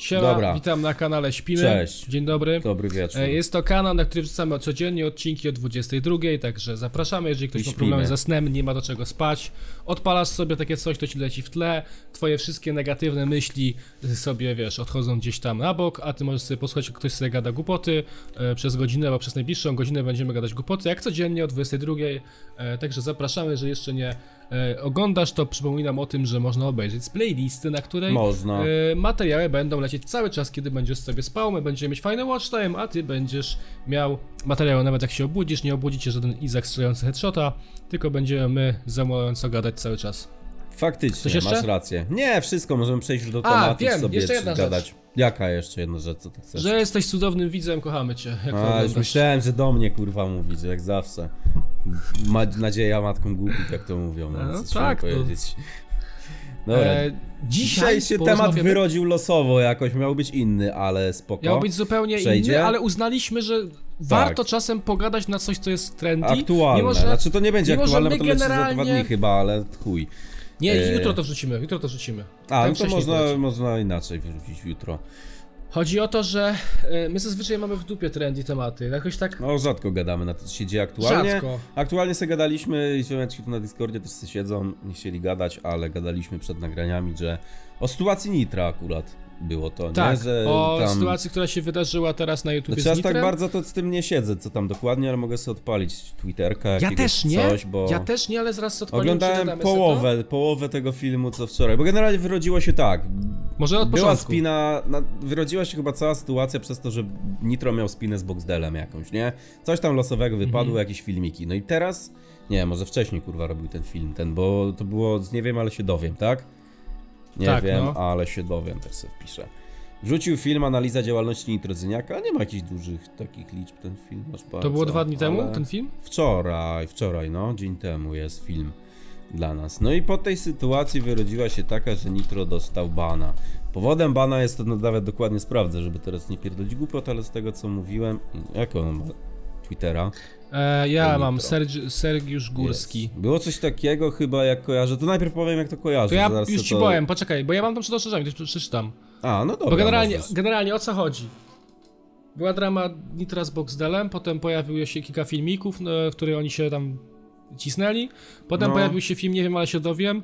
Siema, Dobra. witam na kanale Śpimy. Cześć. Dzień dobry. Dobry wieczór. E, Jest to kanał, na który wrzucamy codziennie odcinki o 22, także zapraszamy, jeżeli ktoś I ma śpimy. problemy ze snem, nie ma do czego spać, odpalasz sobie takie coś, to ci leci w tle, twoje wszystkie negatywne myśli sobie, wiesz, odchodzą gdzieś tam na bok, a ty możesz sobie posłuchać, jak ktoś sobie gada głupoty e, przez godzinę, albo przez najbliższą godzinę będziemy gadać głupoty, jak codziennie o 22, e, także zapraszamy, że jeszcze nie e, oglądasz, to przypominam o tym, że można obejrzeć z playlisty, na której Można. E, materiały będą lecieć cały czas, kiedy będziesz sobie spał, my będziemy mieć fajny watch time, a ty będziesz miał materiały nawet jak się obudzisz, nie obudzi cię żaden Izak strzelający headshota, tylko będziemy my zamująco gadać cały czas. Faktycznie, masz rację. Nie, wszystko, możemy przejść już do A, tematu wiem, sobie jeszcze jedna gadać. Jaka jeszcze jedna rzecz, co ty chcesz? Że jesteś cudownym widzem, kochamy cię. A, już myślałem, że do mnie kurwa mówić, jak zawsze. Ma, nadzieja matką głupich, jak to mówią, no, No tak, to- powiedzieć. Dobra, E, dzisiaj, dzisiaj się temat wyrodził losowo jakoś, miał być inny, ale spoko. Miał być zupełnie Przejdzie? Tak. inny, ale uznaliśmy, że warto czasem pogadać na coś, co jest trendy. Aktualne, Mimo, że... znaczy to nie będzie mimo, aktualne, bo to leci za dwa generalnie- dni chyba, ale chuj. Nie, E, jutro to wrzucimy, jutro to wrzucimy. A, no to można, można inaczej wyrzucić jutro. Chodzi o to, że e, my zazwyczaj mamy w dupie trendy tematy. Jakoś tak No rzadko gadamy na to, co się dzieje aktualnie. rzadko. Aktualnie sobie gadaliśmy, i ziomeczki tu na Discordzie też sobie siedzą, nie chcieli gadać, ale gadaliśmy przed nagraniami, że o sytuacji Nitra akurat było to, Tak, nie? Że o tam... sytuacji, która się wydarzyła teraz na YouTube Znaczy aż tak bardzo to z tym nie siedzę, co tam dokładnie, ale mogę sobie odpalić Twitterka Ja też nie, coś, bo... ja też nie, ale zaraz odpalimy, Oglądałem połowę, połowę tego filmu co wczoraj, bo generalnie wyrodziło się tak. Może od Była początku. spina, na, wyrodziła się chyba cała sytuacja przez to, że Nitro miał spinę z Boxdelem jakąś, nie? Coś tam losowego wypadło, Mhm. jakieś filmiki. No i teraz, nie, może wcześniej kurwa robił ten film, ten, bo to było z nie wiem, ale się dowiem, tak? Nie Tak, wiem, no. ale się dowiem, też sobie wpiszę. Wrzucił film analiza działalności Nitrozyniaka, a nie ma jakichś dużych takich liczb ten film, masz bardzo, To było dwa dni temu, ten film? Wczoraj, wczoraj, no, dzień temu jest film dla nas. No i po tej sytuacji wyrodziła się taka, że Nitro dostał bana. Powodem bana jest to, no nawet dokładnie sprawdzę, żeby teraz nie pierdolić głupot, ale z tego co mówiłem, jak on ma Twittera? E, ja mam Sergi Sergiusz Górski. Jest. Było coś takiego chyba jak kojarzę, to najpierw powiem jak to kojarzę. To ja już ci to... powiem, poczekaj, bo ja mam tam przed oczami, to przeczytam. A, no dobra. Bo generalnie, możesz. generalnie o co chodzi? Była drama Nitra z Boxdelem, potem pojawiło się kilka filmików, no, w których oni się tam cisnęli. Potem No. pojawił się film, nie wiem, ale się dowiem.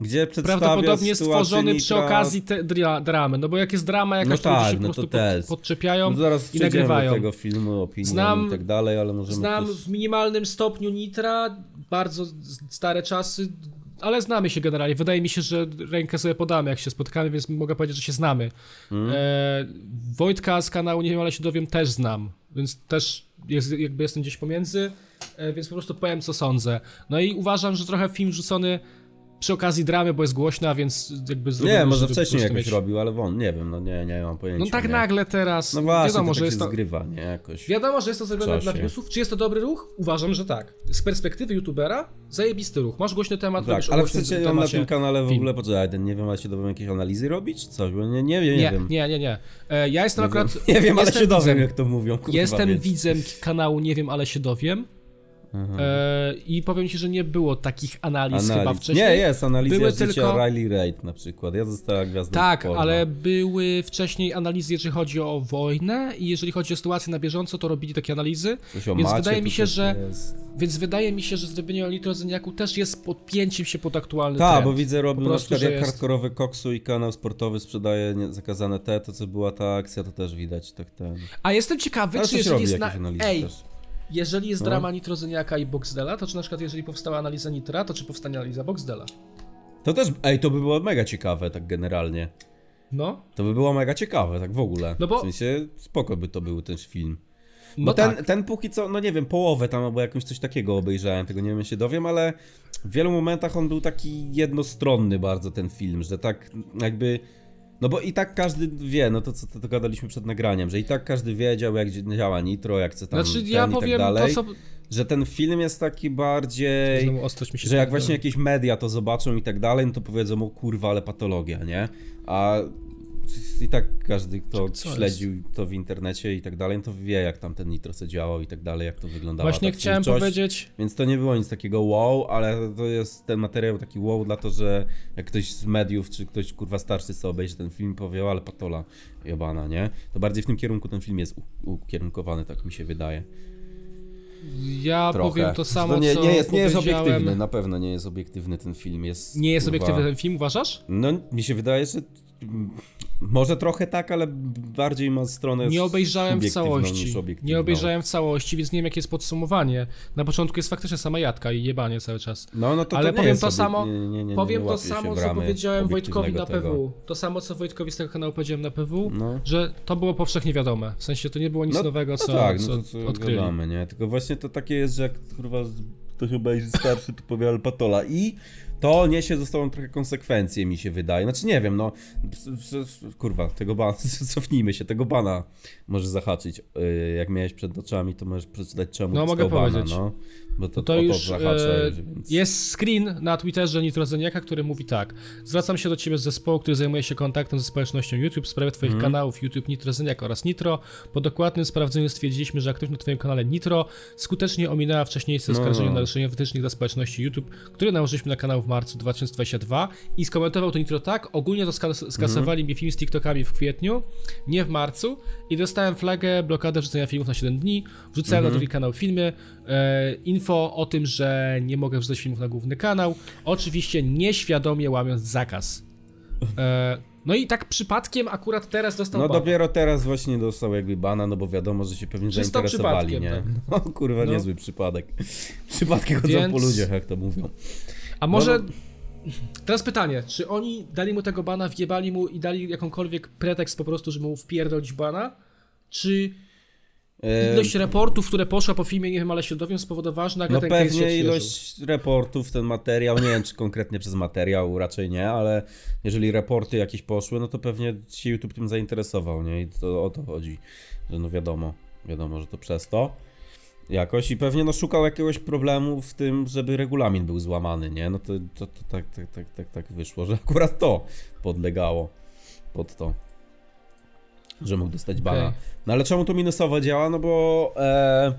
Gdzie Prawdopodobnie stworzony przy okazji te dra dramy. No bo jak jest drama jakaś, No to ludzie tak, się po no prostu to też. pod, podczepiają No zaraz i nagrywają. do tego filmu, opinii Znam- i tak dalej, ale możemy Znam też... w minimalnym stopniu Nitra, bardzo stare czasy, ale znamy się generalnie. Wydaje mi się, że rękę sobie podamy, jak się spotkamy, więc mogę powiedzieć, że się znamy. Hmm? E, Wojtka z kanału Nie wiem, ale się dowiem, też znam, więc też jest, jakby jestem gdzieś pomiędzy, e, więc po prostu powiem, co sądzę. No i uważam, że trochę film rzucony przy okazji dramy, bo jest głośna, więc jakby zrobiony, Nie, może wcześniej jakoś mieć- robił, ale won, nie wiem, no nie, nie mam pojęcia. No tak nie. nagle teraz, No właśnie, wiadomo, to że tak jest się to... zgrywa, nie, jakoś. Wiadomo, że jest to zrobione dla newsów. Czy jest to dobry ruch? Uważam, że tak. Z perspektywy youtubera, zajebisty ruch. Masz głośny temat, Tak, robisz o ale chcecie ją na tym kanale w ogóle, poczekaj, ten nie wiem, ale się dowiem jakieś analizy robić, coś, bo nie, nie wiem, nie, Nie, wiem. nie, nie, nie. E, ja jestem Nie akurat... wiem, nie wiem ale się dowiem, jak to mówią, kurwa, Jestem więc. widzem kanału Nie wiem, ale się dowiem. Aha. E, I powiem ci, że nie było takich analiz, chyba Analiz. wcześniej. Nie, jest analiza Były życia tylko- Riley Reid na przykład, ja została gwiazdą Tak, porno. ale były wcześniej analizy, jeżeli chodzi o wojnę i jeżeli chodzi o sytuację na bieżąco, to robili takie analizy. Coś o więc Macie wydaje mi się, że- jest. Więc wydaje mi się, że zrobienie o nitrozyniaku też jest podpięciem się pod aktualny Tak, bo widzę, robił na prostu, przykład że jak jest- hardkorowy koksu i kanał sportowy sprzedaje zakazane te, to co była ta akcja, to też widać, tak ten. A jestem ciekawy, Ale czy jeżeli jest na... Ej, też. Jeżeli jest No. drama Nitrozyniaka i Boxdela, to czy na przykład jeżeli powstała analiza Nitra, to czy powstanie analiza Boxdela? To też, ej, to by było mega ciekawe, tak generalnie. No, To by było mega ciekawe, tak w ogóle. No bo- W sensie, spoko by to był ten film. no Bo ten, tak. ten póki co, no nie wiem, połowę tam albo jakąś coś takiego obejrzałem, tego nie wiem, się dowiem, ale w wielu momentach on był taki jednostronny bardzo ten film, że tak jakby... No bo i tak każdy wie, no to co to, to gadaliśmy przed nagraniem, że i tak każdy wiedział jak działa Nitro, jak chce tam Znaczy ten ja i powiem tak dalej, to, co... że ten film jest taki bardziej... Znowu ostrość mi się Że jak właśnie jakieś media to zobaczą i tak dalej, no to powiedzą, o kurwa, ale patologia, nie? A i tak każdy, kto Co śledził to w internecie i tak dalej, no to wie, jak tam ten nitro se działał i tak dalej, jak to wyglądało. Właśnie chciałem powiedzieć, Więc to nie było nic takiego wow, ale to jest ten materiał taki wow, dlatego że jak ktoś z mediów, czy ktoś kurwa starszy sobie obejrzy ten film, powie, ale patola jebana, nie? To bardziej w tym kierunku ten film jest ukierunkowany, tak mi się wydaje. ja Trochę. powiem to samo, nie, co nie, jest, nie jest obiektywny, na pewno nie jest obiektywny ten film. Jest, Nie jest kurwa, obiektywny ten film, uważasz? No, mi się wydaje, że może trochę tak, ale bardziej ma stronę Nie obejrzałem w całości. Nie obejrzałem w całości, więc nie wiem jakie jest podsumowanie. Na początku jest faktycznie sama jadka i jebanie cały czas. No, no to, Ale to powiem to sobie- samo- nie, nie, nie, Powiem to samo, co powiedziałem Wojtkowi na obiektywnego PW. To samo, co Wojtkowi z tego kanału powiedziałem na PW, No. że to było powszechnie wiadome. W sensie to nie było nic No, nowego, no co, tak, co, no to co odkryli. nie? Tylko właśnie to takie jest, że jak kurwa ktoś obejrzy starszy, to powie Alpatola i to niesie ze sobą trochę konsekwencje, mi się wydaje. Znaczy nie wiem, no kurwa, tego bana, cofnijmy się, tego bana możesz zahaczyć. Yy, Jak miałeś przed oczami, to możesz przeczytać czemu No, mogę bana, powiedzieć. no. Bo to, To o to już zahacza, e, więc... jest screen na Twitterze Nitrozeniaka, który mówi tak. Zwracam się do ciebie z zespołu, który zajmuje się kontaktem ze społecznością YouTube w sprawie twoich Mhm. kanałów YouTube Nitrozeniak oraz Nitro. Po dokładnym sprawdzeniu stwierdziliśmy, że aktywność na twoim kanale Nitro skutecznie ominęła wcześniejsze No. oskarżenie o naruszenie wytycznych dla społeczności YouTube, które nałożyliśmy na kanał w marcu 2022 i skomentował to Nitro tak. Ogólnie to skas- skasowali mi film z TikTokami w kwietniu, nie w marcu i dostałem flagę, blokadę wrzucenia filmów na 7 dni. Wrzucałem na drugi kanał filmy. E, info o tym, że nie mogę wrzucać filmów na główny kanał. Oczywiście nieświadomie łamiąc zakaz. E, no i tak przypadkiem akurat teraz dostał No ban. dopiero teraz właśnie dostał jakby bana, no bo wiadomo, że się pewnie Czysto zainteresowali, przypadkiem, nie? No kurwa, No. niezły przypadek. Przypadki chodzą Więc- po ludziach, jak to mówią. A może... No, Teraz pytanie, czy oni dali mu tego bana, wjebali mu i dali jakąkolwiek pretekst po prostu, żeby mu wpierdolić bana? Czy ilość reportów, które poszła po filmie, nie wiem, ale środowią spowodowała, że nagle No ten pewnie ilość reportów, ten materiał, nie wiem czy konkretnie przez materiał, raczej nie, ale jeżeli reporty jakieś poszły, no to pewnie się YouTube tym zainteresował, nie? I to o to chodzi, że no wiadomo, wiadomo, że to przez to jakoś i pewnie no szukał jakiegoś problemu w tym, żeby regulamin był złamany, nie? No to, to, to tak, tak, tak, tak, tak wyszło, że akurat to podlegało pod to, że mógł dostać bana. Okej. No ale czemu to minusowo działa? No bo. E...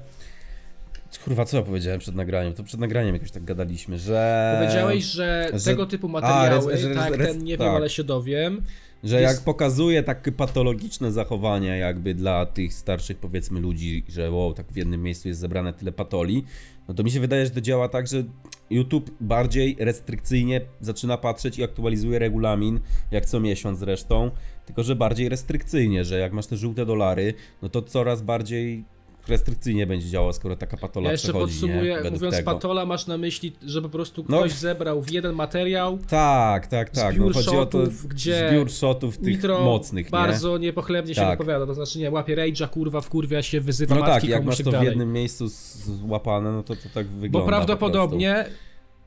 Kurwa, co ja powiedziałem przed nagraniem? To przed nagraniem jakoś tak gadaliśmy, że. Powiedziałeś, że, że- tego typu A, materiały, rec- że- tak, rec- ten nie tak. wiem, ale się dowiem. Że jest- jak pokazuje takie patologiczne zachowania, jakby dla tych starszych, powiedzmy, ludzi, że wow, tak w jednym miejscu jest zebrane tyle patoli, no to mi się wydaje, że to działa tak, że YouTube bardziej restrykcyjnie zaczyna patrzeć i aktualizuje regulamin, jak co miesiąc zresztą, tylko że bardziej restrykcyjnie, że jak masz te żółte dolary, no to coraz bardziej restrykcyjnie będzie działał, skoro taka patola Ja jeszcze podsumuję, nie? Mówiąc tego. patola, masz na myśli, że po prostu No. ktoś zebrał w jeden materiał Tak, tak, tak. Zbiór no, chodzi o to shotów, gdzie zbiór shotów tych Nitro mocnych, nie? bardzo niepochlebnie się Tak. wypowiada, to znaczy nie, łapie rage'a, kurwa, wkurwia się, wyzywa No tak, jak masz tak to w dalej. jednym miejscu złapane, no to to tak wygląda Bo po prawdopodobnie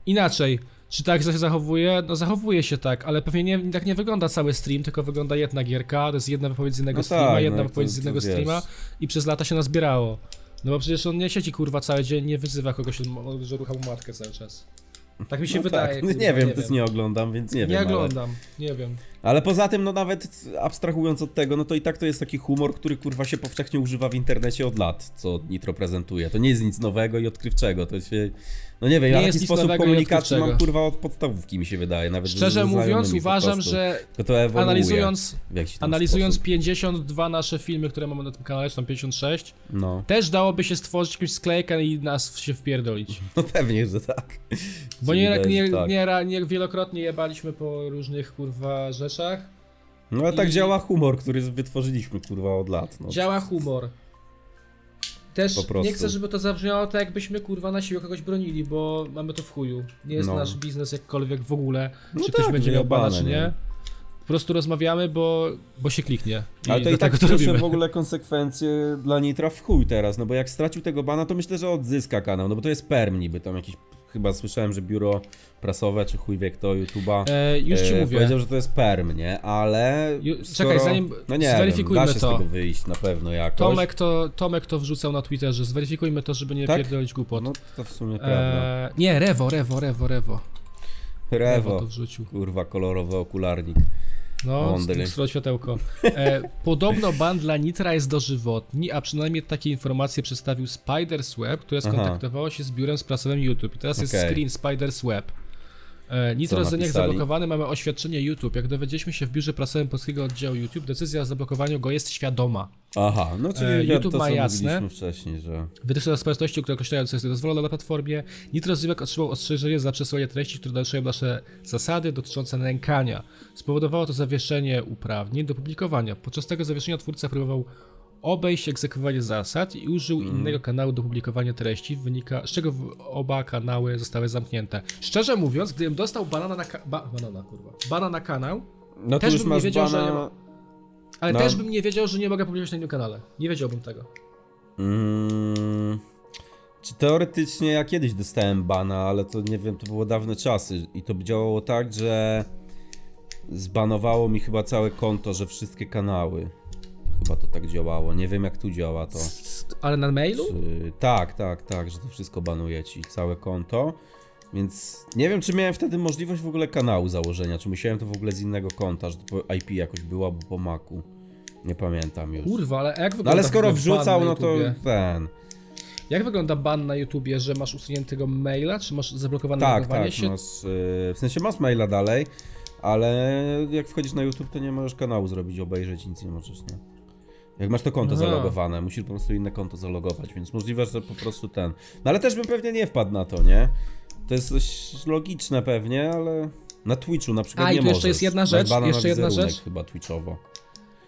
inaczej. Czy tak się zachowuje? No zachowuje się tak, ale pewnie nie, tak nie wygląda cały stream, tylko wygląda jedna gierka, to jest jedna wypowiedź z jednego No streama, tak, jedna no wypowiedź z wiesz. streama i przez lata się nazbierało. No bo przecież on nie siedzi kurwa cały dzień, nie wyzywa kogoś, że rucha mu matkę cały czas. Tak mi się No wydaje. tak. kurwa, nie wiem, też nie oglądam, więc nie, Nie wiem. ale- oglądam, nie wiem. Ale poza tym, no nawet abstrahując od tego, no to i tak to jest taki humor, który kurwa się powszechnie używa w internecie od lat, co Nitro prezentuje. To nie jest nic nowego i odkrywczego, to się... No nie wiem, ja Nie jest taki sposób komunikacji mam kurwa od podstawówki mi się wydaje, nawet ze- Szczerze ze mówiąc, uważam, że analizując, analizując sposób. 52 nasze filmy, które mamy na tym kanale, czy tam 56, No. też dałoby się stworzyć jakąś sklejkę i nas się wpierdolić. no pewnie, że tak. Bo nie, nie, tak. nie, ra- nie wielokrotnie jebaliśmy po różnych kurwa rzeczach. No ale tak I- działa humor, który wytworzyliśmy kurwa od lat. No. Działa humor. Też nie chcę, żeby to zabrzmiało tak, jakbyśmy kurwa na siłę kogoś bronili, bo mamy to w chuju. Nie jest No. nasz biznes jakkolwiek w ogóle, No czy ktoś tak, będzie miał bana, czy nie. nie? Po prostu rozmawiamy, bo, bo się kliknie. I Ale to i tak to robimy. w ogóle konsekwencje dla Nitra w chuj teraz, no bo jak stracił tego bana, to myślę, że odzyska kanał, no bo to jest perm niby, tam jakiś, chyba słyszałem, że biuro prasowe, czy chuj wie kto, YouTube'a, E, już ci e, mówię. powiedział, że to jest perm, nie? Ale Ju- skoro... czekaj, zanim- no nie zweryfikujmy wiem, da to. z tego wyjść na pewno jakoś. Tomek to, Tomek to wrzucał na Twitterze, zweryfikujmy to, żeby nie Tak? pierdolić głupot. No to w sumie prawda. e, nie, Rewo, Rewo, Rewo, Rewo. Rewo Rewo, to wrzucił. kurwa, kolorowy okularnik. No, stroło światełko. E, podobno ban dla Nitra jest dożywotni, a przynajmniej takie informacje przedstawił Spider's Web, które skontaktowało się z biurem sprasowym YouTube. I teraz jest Okej. screen Spider's Web. E, Nitro Co Zeniak napisali? zablokowany, mamy oświadczenie YouTube. Jak dowiedzieliśmy się w biurze prasowym polskiego oddziału YouTube, decyzja o zablokowaniu go jest świadoma. Aha, no czyli E, YouTube to, ma jasne. wcześniej, że... Wytyczne dla społeczności, które określają, co jest dozwolone na platformie. Nitro Zybek otrzymał ostrzeżenie za przesyłanie treści, które naruszają nasze zasady dotyczące nękania. Spowodowało to zawieszenie uprawnień do publikowania. Podczas tego zawieszenia twórca próbował obejść egzekwowanie zasad i użył Mhm. innego kanału do publikowania treści, wynika, z czego oba kanały zostały zamknięte. Szczerze mówiąc, gdybym dostał banana na, ba- banana, kurwa, bana na kanał, No Też bym nie wiedział, że nie ma- ale No. też bym nie wiedział, że nie mogę publikować na innym kanale. Nie wiedziałbym tego. Mm, czy teoretycznie ja kiedyś dostałem bana, ale to nie wiem, to było dawne czasy i to działało tak, że zbanowało mi chyba całe konto, że wszystkie kanały. Chyba to tak działało. Nie wiem jak tu działa to. Ale na mailu? Czy... Tak, tak, tak, że to wszystko banuje ci całe konto. Więc nie wiem, czy miałem wtedy możliwość w ogóle kanału założenia, czy musiałem to w ogóle z innego konta, że to IP jakoś było, albo po Macu. Nie pamiętam już. Kurwa, ale jak No wygląda ale skoro wrzucał, no to ten. Jak wygląda ban na YouTubie, że masz usuniętego maila, czy masz zablokowane Tak, tak, się? masz, yy, w sensie masz maila dalej, ale jak wchodzisz na YouTube, to nie możesz kanału zrobić, obejrzeć, nic nie możesz, nie? Jak masz to konto Aha. zalogowane, musisz po prostu inne konto zalogować, więc możliwe, że po prostu ten. No ale też bym pewnie nie wpadł na to, nie? To jest coś logiczne pewnie, ale na Twitchu na przykład A, i nie tu możesz. jeszcze jest jedna Masz rzecz, bana na jeszcze jedna wizerunek rzecz. chyba Twitchowo.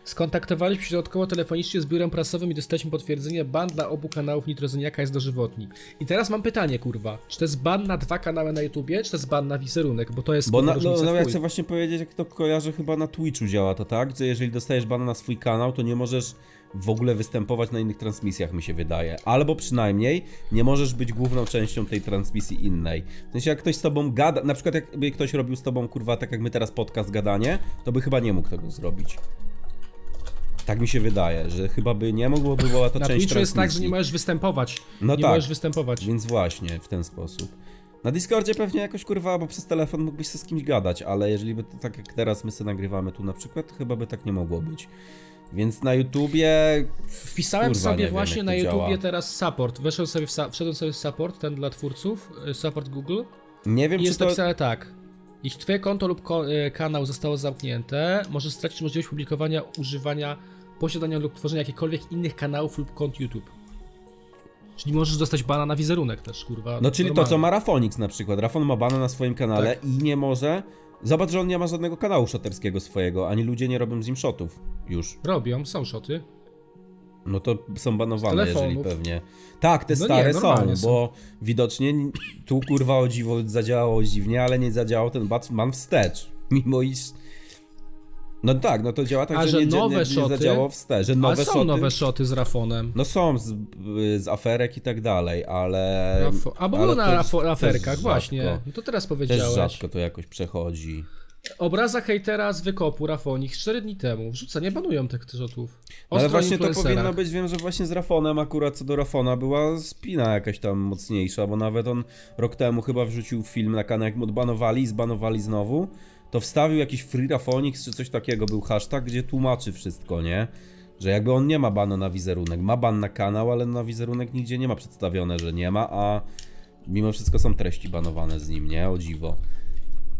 Skontaktowaliśmy się dodatkowo telefonicznie z biurem prasowym i dostaliśmy potwierdzenie, ban dla obu kanałów Nitrozeniaka jest dożywotni. I teraz mam pytanie, kurwa, czy to jest ban na dwa kanały na YouTubie, czy to jest ban na wizerunek, bo to jest Bo na, no, no ja chcę właśnie powiedzieć, jak to kojarzę, chyba na Twitchu działa to tak, że jeżeli dostajesz bana na swój kanał, to nie możesz w ogóle występować na innych transmisjach, mi się wydaje. Albo przynajmniej nie możesz być główną częścią tej transmisji innej. W sensie, jak ktoś z tobą gada, na przykład jakby ktoś robił z tobą, kurwa, tak jak my teraz podcast gadanie, to by chyba nie mógł tego zrobić. Tak mi się wydaje, że chyba by nie mógł, bo była to Na część Twitchu jest tak, że nie możesz występować. No nie tak. możesz występować. Więc właśnie, w ten sposób. Na Discordzie pewnie jakoś kurwa, bo przez telefon mógłbyś się z kimś gadać, ale jeżeli by to tak jak teraz my sobie nagrywamy tu na przykład, to chyba by tak nie mogło być. Więc na YouTubie. Wpisałem Kurwa, sobie wiem, właśnie na YouTubie działa. teraz support. Weszłem sobie w, wszedłem sobie w support, ten dla twórców, y, support Google. Nie wiem, I czy jest to. napisane tak. Jeśli twoje konto lub y, kanał zostało zamknięte, możesz stracić możliwość publikowania, używania, posiadania lub tworzenia jakichkolwiek innych kanałów lub kont YouTube. Czyli możesz dostać bana na wizerunek też, kurwa. No czyli to, normalnie. co ma Rafonix na przykład. Rafon ma bana na swoim kanale Tak. i nie może. Zobacz, że on nie ma żadnego kanału shoterskiego swojego, ani ludzie nie robią z nim shotów już. Robią, są szoty. No to są banowane, jeżeli pewnie. Tak, te No nie, stare są, normalnie są. bo widocznie tu kurwa o dziwo zadziałało dziwnie, ale nie zadziałał ten Batman wstecz. Mimo iż. No tak, no to działa tak, A, że, że nie, nowe nie, nie szoty? zadziałało wstecz. Że nowe są szoty. nowe szoty z Rafonem. No są z, z aferek i tak dalej, ale. Rafo- A bo ale na rafo- też aferkach, rzadko. właśnie. No to teraz Też powiedziałeś. rzadko to jakoś przechodzi. Obraza hejtera z wykopu Rafonik 4 dni temu. Wrzuca, nie banują tych rzotów. No ale właśnie to powinno być, wiem, że właśnie z Rafonem, akurat co do Rafona, była spina jakaś tam mocniejsza, bo nawet on rok temu chyba wrzucił film na kanał, jak mu odbanowali i zbanowali znowu, to wstawił jakiś free Rafonix czy coś takiego, był hashtag, gdzie tłumaczy wszystko, nie? Że jakby on nie ma bana na wizerunek, ma ban na kanał, ale na wizerunek nigdzie nie ma przedstawione, że nie ma, a mimo wszystko są treści banowane z nim, nie? O dziwo.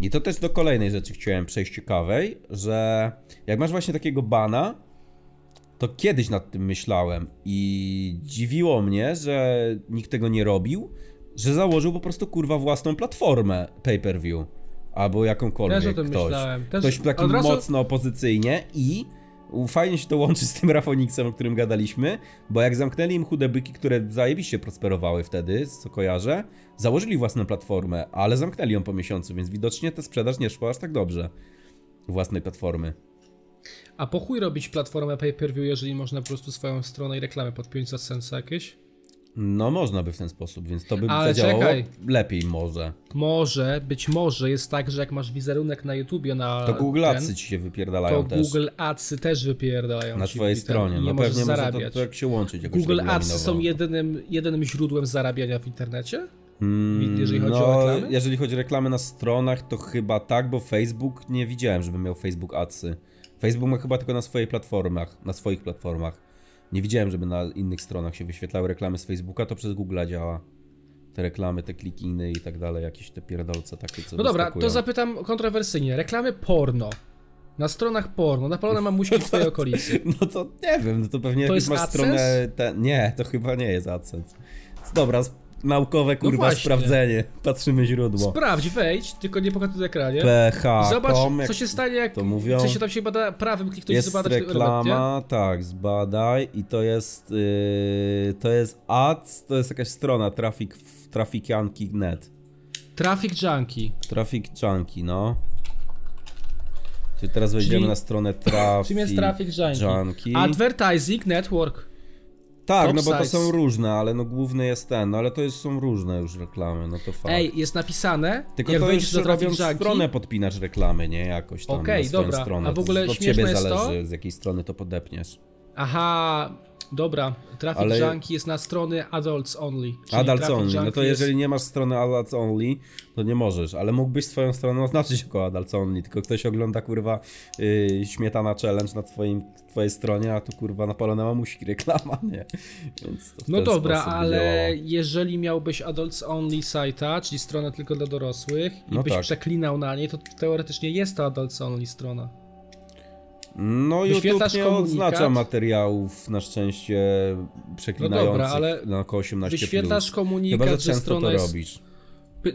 I to też do kolejnej rzeczy chciałem przejść ciekawej, że jak masz właśnie takiego bana, to kiedyś nad tym myślałem i dziwiło mnie, że nikt tego nie robił, że założył po prostu kurwa własną platformę pay-per-view albo jakąkolwiek Też o tym ktoś. myślałem. Też Ktoś taki od razu- mocno opozycyjnie i fajnie się to łączy z tym Rafoniksem, o którym gadaliśmy, bo jak zamknęli im chude byki, które zajebiście prosperowały wtedy, co kojarzę, założyli własną platformę, ale zamknęli ją po miesiącu, więc widocznie ta sprzedaż nie szła aż tak dobrze własnej platformy. A po chuj robić platformę pay-per-view, jeżeli można po prostu swoją stronę i reklamę podpiąć za sens jakieś? No można by w ten sposób, więc to by Ale zadziałało czekaj. lepiej może. Może, być może jest tak, że jak masz wizerunek na YouTubie na To Google ten, Adsy ci się wypierdalają to też. Google Adsy też wypierdalają na twojej ten, stronie. nie No możesz pewnie może to, zarabiać. to jak się łączyć jakoś Google Adsy są jedynym, jedynym źródłem zarabiania w internecie? Mm, jeżeli chodzi no, o reklamy? Jeżeli chodzi o reklamy na stronach, to chyba tak, bo Facebook nie widziałem, żeby miał Facebook Adsy. Facebook ma chyba tylko na swoich platformach, na swoich platformach. Nie widziałem, żeby na innych stronach się wyświetlały reklamy z Facebooka, to przez Google'a działa. Te reklamy, te klikiny i tak dalej, jakieś te pierdolce takie, co No dobra, wyskakują. to zapytam kontrowersyjnie. Reklamy porno. Na stronach porno, napalone mamuśki w twojej okolicy. No to nie wiem, no to pewnie To masz AdSense? stronę... Te... Nie, to chyba nie jest AdSense. Dobra, naukowe kurwa właśnie. sprawdzenie. Patrzymy źródło. Sprawdź, wejdź, tylko nie pokazuj na ekranie. PH. Zobacz, co się stanie, jak. to mówią. W sensie tam się bada prawym kliknąć jest zbadać reklama, tak, zbadaj i to jest yy, to jest ads, to jest jakaś strona traffic, trafikianki.net. Traffic Junkie. Traffic Junkie, no. Czyli teraz wejdziemy na stronę Traffic? Junkie. Advertising Network. Tak, top no bo to są różne, ale no główny jest ten, no ale to jest, są różne już reklamy, no to fakt. Ej, jest napisane, Tylko jak to wejdziesz do Junkie, stronę podpinasz reklamy, nie? Jakoś tam Okej, na swoją dobra. stronę. A w ogóle to od śmieszne ciebie jest to? zależy, z jakiej strony to podepniesz. Aha, dobra. Traffic Ale- Junkie jest na strony Adults Only. Adults only, no to jest- jeżeli nie masz strony Adults only, to nie możesz, ale mógłbyś swoją stronę oznaczyć jako Adults only, tylko ktoś ogląda kurwa yy, śmietana challenge na twoim, twojej stronie, a tu kurwa napalona mamuśki reklama, nie? Więc to w No dobra, ale działało. jeżeli miałbyś Adults Only sajta, czyli stronę tylko dla dorosłych i No byś tak. przeklinał na niej, to teoretycznie jest to Adults Only strona. No YouTube wyświetlasz nie komunikat. oznacza materiałów na szczęście przeklinających No dobra, ale na około 18+. Wyświetlasz komunikat, Chyba, że często to jest... robisz.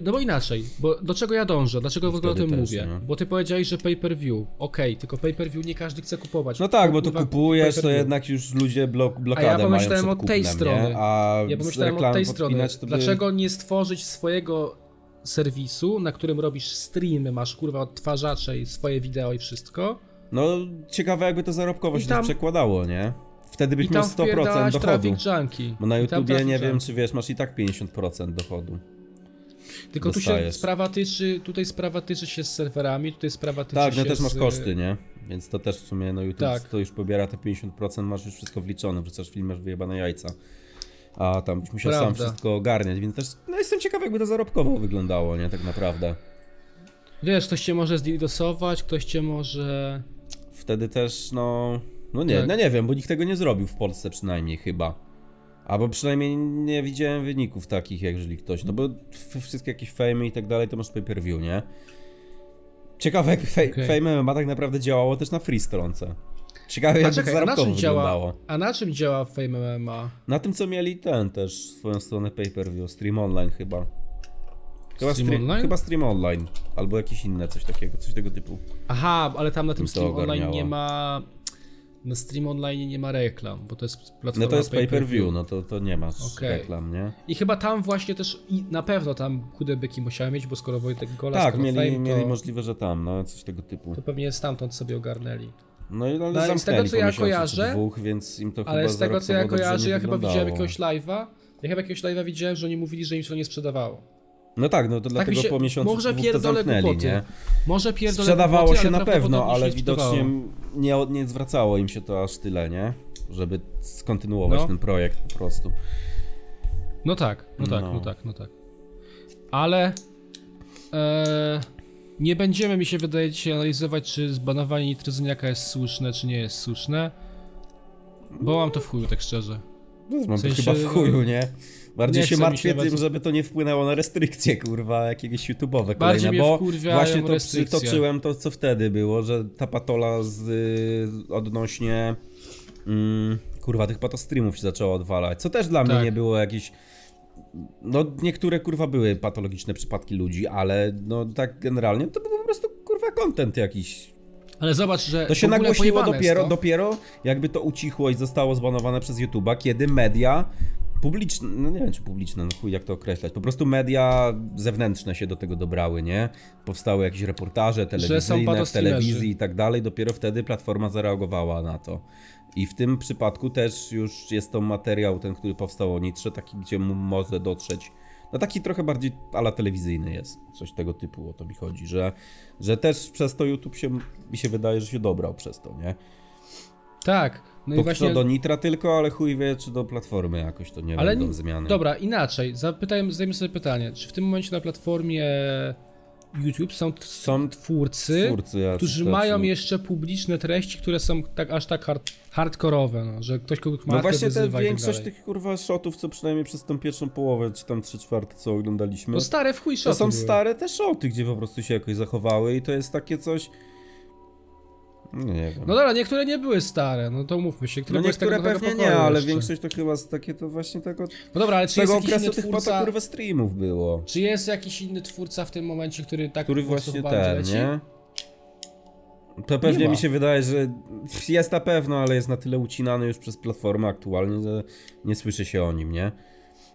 No bo inaczej, bo do czego ja dążę? Dlaczego w ogóle o tym też, mówię? nie? Bo ty powiedziałeś, że pay-per-view. Okej, tylko pay-per-view nie każdy chce kupować. No tak, bo to kupujesz, to jednak już ludzie blok, blokadę A ja mają pomyślałem przed od tej kupnem, strony. Nie? A Ja pomyślałem od tej strony. by- Dlaczego nie stworzyć swojego serwisu, na którym robisz streamy, masz kurwa odtwarzacze i swoje wideo i wszystko? No ciekawe jakby to zarobkowo I się tam- przekładało, nie? Wtedy byś miał tam 100% wpierdalasz dochodu. Junkie. Bo na tam YouTubie nie wiem, czy wiesz, masz i tak 50% dochodu. Tylko tu się sprawa tyczy, tutaj sprawa tyczy się z serwerami, tutaj sprawa tyczy Tak, się no też masz z... koszty, nie? Więc to też w sumie, no YouTube Tak. to już pobiera te 50%, masz już wszystko wliczone, wrzucasz film, masz wyjebane jajca. A tam byś musiał sam Prawda. wszystko ogarniać, więc też, no jestem ciekaw jakby to zarobkowo wyglądało, nie? Tak naprawdę. Wiesz, ktoś cię może zdidosować, ktoś cię może... Wtedy też, no... No nie, Tak. no nie wiem, bo nikt tego nie zrobił w Polsce przynajmniej chyba. Albo przynajmniej nie widziałem wyników takich, jak jeżeli ktoś, no bo wszystkie jakieś fame i tak dalej to masz pay per view, nie? Ciekawe jak fe, Okej. Fame MMA tak naprawdę działało też na free stronce. Ciekawe jak to czekaj, a na działa? wyglądało. A na czym działa Fame MMA? Na tym co mieli ten też, swoją stronę pay per view, stream online chyba. Chyba Stream stre- online? Chyba stream online, albo jakieś inne coś takiego, coś tego typu. Aha, ale tam na tym stream online ogarniało. nie ma... Na stream online nie ma reklam, bo to jest platforma No to jest pay per view, no to, to nie masz Okej. reklam, nie? I chyba tam właśnie też, i na pewno tam chude byki musiały mieć, bo skoro Wojtek Gola, Tak, mieli, Fame, to, mieli możliwe, że tam, no coś tego typu. to pewnie stamtąd sobie ogarnęli. No i ale No, z tego, co ja kojarzę- dwóch, więc im to Ale z tego co ja kojarzę, ja chyba widziałem jakiegoś live'a, ja chyba jakiegoś live'a widziałem, że oni mówili, że im się to nie sprzedawało. No tak, no to Tak dlatego się, po miesiącu może pierdolę głupoty. nie? Może pierdolę Sprzedawało głupoty, się na pewno, ale widocznie nie, nie zwracało im się to aż tyle, nie? Żeby skontynuować No. ten projekt po prostu. No tak, no tak, No. no, tak, no tak. Ale e, nie będziemy, mi się wydaje, dzisiaj analizować, czy zbanowanie nitryzyniaka jest słuszne, czy nie jest słuszne. Bo mam to w chuju, tak szczerze. No, mam W sensie, to chyba w chuju, nie? Bardziej się martwię tym, żeby to nie wpłynęło na restrykcje, kurwa, jakieś YouTube'owe kolejne, mnie bo właśnie to restrykcje. przytoczyłem to, co wtedy było, że ta patola z, y, odnośnie mm, kurwa, tych patostreamów się zaczęła odwalać, co też dla mnie Tak. nie było jakieś no niektóre kurwa były patologiczne przypadki ludzi, ale no tak generalnie to był po prostu kurwa content jakiś. Ale zobacz, że To się nagłośniło dopiero, dopiero jakby to ucichło i zostało zbanowane przez YouTube'a, kiedy media publiczne, no nie wiem czy publiczne, no chuj jak to określać, po prostu media zewnętrzne się do tego dobrały, nie? Powstały jakieś reportaże telewizyjne w telewizji i tak dalej, dopiero wtedy platforma zareagowała na to. I w tym przypadku też już jest to materiał, ten, który powstał o Nitrze, taki, gdzie mu może dotrzeć. No taki trochę bardziej ala telewizyjny jest, coś tego typu o to mi chodzi, że, że też przez to YouTube się, mi się wydaje, że się dobrał przez to, nie? Tak, No To i właśnie. do Nitra tylko, ale chuj wie, czy do platformy jakoś to nie Ale będą zmiany. Dobra, inaczej. Zapytajmy, zadajmy sobie pytanie, czy w tym momencie na platformie YouTube są, Są twórcy, twórcy którzy tacy. mają jeszcze publiczne treści, które są tak aż tak hard, hardkorowe, no, że ktoś kogoś ma No właśnie te tak większość tych kurwa shotów, co przynajmniej przez tą pierwszą połowę, czy tam trzy czwarte, co oglądaliśmy. No stare w chuj To shoty są były. stare te shoty, gdzie po prostu się jakoś zachowały i to jest takie coś... No nie wiem. No dobra, niektóre nie były stare, no to umówmy się. Niektóre No były z niektóre tego pewnie nie, pokoju ale jeszcze. większość to chyba z takie to właśnie tego, No dobra, ale czy jest tego jakiś inny okresu tych twórca... kurwa streamów było. Czy jest jakiś inny twórca w tym momencie, który tak Który po prostu właśnie bardziej ten, leci? nie? To pewnie ma. mi się wydaje, że jest na pewno, ale jest na tyle ucinany już przez platformę aktualnie, że nie słyszy się o nim, nie?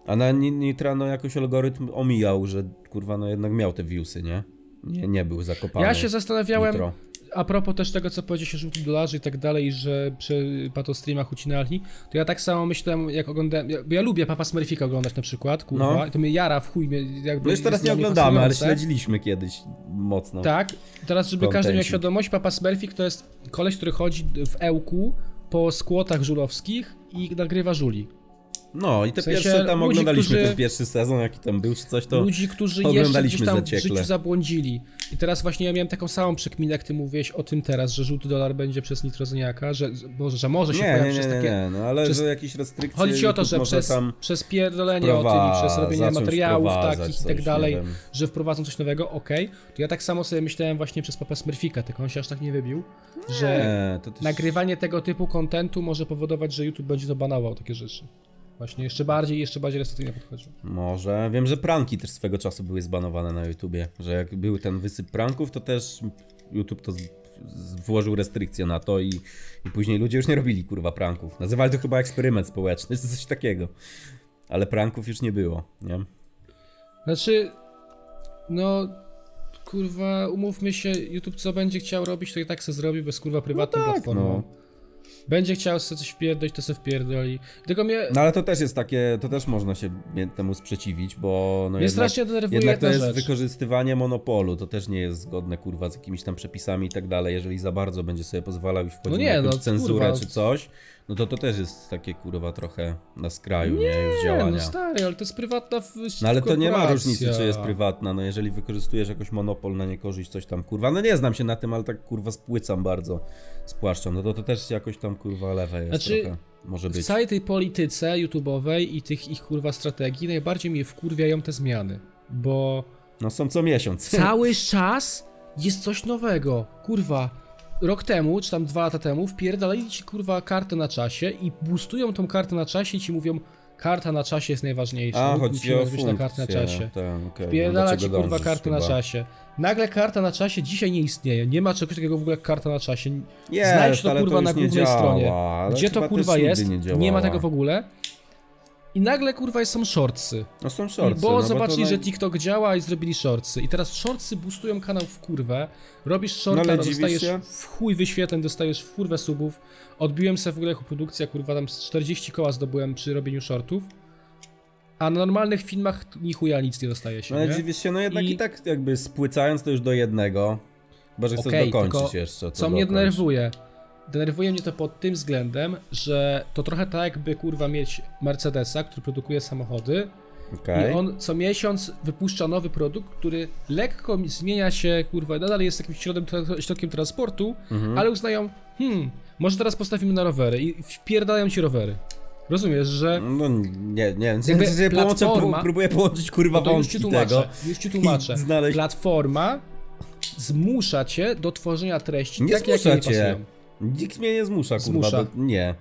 A na Ni- Nitra no jakoś algorytm omijał, że kurwa no jednak miał te viewsy, nie? Nie, nie był zakopany. Ja się zastanawiałem, Nitro. A propos też tego, co powiedziałeś o żółtym dolarze i tak dalej, że przy patostreamach ucinali, to ja tak samo myślałem, jak oglądałem, ja- bo ja lubię Papa Smurfika oglądać na przykład, kurwa, No. i to mnie jara w chuj, mnie jakby No już teraz nie oglądamy, ale śledziliśmy kiedyś mocno. Tak, teraz żeby każdy miał świadomość, Papa Smurfik to jest koleś, który chodzi w ełku po skłotach żulowskich i nagrywa żuli. No i te W sensie pierwsze tam ludzi, oglądaliśmy którzy- ten pierwszy sezon, jaki tam był czy coś, to Ludzi, którzy jeszcze oglądaliśmy gdzieś tam w życiu zabłądzili. I teraz właśnie ja miałem taką samą przekminę, jak ty mówiłeś o tym teraz, że żółty dolar będzie przez nitrozeniaka, że, Boże, że może się nie, pojawić nie, przez nie, takie... nie, no ale przez- że jakieś restrykcje Chodzi ci o to, że przez, przez pierdolenie o tym i przez robienie materiałów takich i tak dalej, że wprowadzą coś nowego, okej. To ja tak samo sobie myślałem właśnie przez Papa Smurfika, tylko on się aż tak nie wybił, że też... nagrywanie tego typu kontentu może powodować, że YouTube będzie to banował takie rzeczy. Właśnie jeszcze bardziej, jeszcze bardziej restrykcyjnie podchodził. Może. Wiem, że pranki też swego czasu były zbanowane na YouTubie. Że jak był ten wysyp pranków, to też YouTube to włożył restrykcje na to i, i później ludzie już nie robili kurwa pranków. Nazywali to chyba eksperyment społeczny, czy coś takiego. Ale pranków już nie było, nie? Znaczy, no, kurwa, umówmy się, YouTube co będzie chciał robić, to i tak se zrobi bez kurwa prywatną tak, platformą. no. Będzie chciał sobie coś wpierdolić, to se wpierdoli. Tylko mnie, No ale to też jest takie, to też można się temu sprzeciwić, bo no mnie jednak, strasznie denerwuje jednak to jest rzecz. wykorzystywanie monopolu, to też nie jest zgodne kurwa z jakimiś tam przepisami i tak dalej, jeżeli za bardzo będzie sobie pozwalał i wchodził No no nie, no, cenzurę kurwa. czy coś, no to to też jest takie kurwa trochę na skraju, nie, już Nie, działania. no stary, ale to jest prywatna w- No ale to nie ma różnicy, czy jest prywatna, no jeżeli wykorzystujesz jakoś monopol na niekorzyść, coś tam, kurwa, no nie znam się na tym, ale tak kurwa spłycam bardzo, spłaszczam, no to to też jakoś tam kurwa lewe jest Znaczy, trochę, może W być. całej tej polityce YouTube'owej i tych ich kurwa strategii najbardziej mnie wkurwiają te zmiany, bo No są co miesiąc. cały czas jest coś nowego. Kurwa, rok temu, czy tam dwa lata temu, wpierdalali ci kurwa kartę na czasie i boostują tą kartę na czasie i ci mówią, karta na czasie jest najważniejsza. A, chodzi o być na kartę na funkcję, czasie. tak, okej, Wpierdala no ci kurwa dążysz kartę na chyba. czasie. Nagle karta na czasie dzisiaj nie istnieje. Nie ma czegoś takiego w ogóle jak karta na czasie. Jest, Znajdź to kurwa już na głównej działa, stronie. Gdzie to kurwa jest? Nie, Nie, ma tego w ogóle. I nagle kurwa są shortsy. No są shortsy, bo no zobaczyli, to że TikTok działa i zrobili shortsy. I teraz shortsy boostują kanał w kurwę. Robisz No shorta, ale dziwisz dostajesz się? w chuj wyświetleń, dostajesz w kurwę subów. Odbiłem sobie w ogóle jako produkcja, kurwa, tam z 40 koła zdobyłem przy robieniu shortów. A na normalnych filmach ni chuja nic nie dostaje się, No ale nie? dziwisz się, no jednak i... I- tak jakby spłycając to już do jednego. Chyba, że chcesz Okej, dokończyć jeszcze. Co mnie denerwuje? Denerwuje mnie to pod tym względem, że to trochę tak jakby kurwa mieć Mercedesa, który produkuje samochody Okej. i on co miesiąc wypuszcza nowy produkt, który lekko mi- zmienia się, kurwa, nadal jest jakimś tra- środkiem transportu, Mhm. ale uznają, hmm, może teraz postawimy na rowery i wpierdają ci rowery. Rozumiesz, że No nie, nie, nie, połączę, platforma- pró- próbuję połączyć kurwa no to już ci wątki tłumaczę, tego. już ci tłumaczę. znaleźć- Platforma zmusza cię do tworzenia treści Nie jakie zmusza nie pasują. Nikt mnie nie zmusza, kurwa. Zmusza. Do, nie.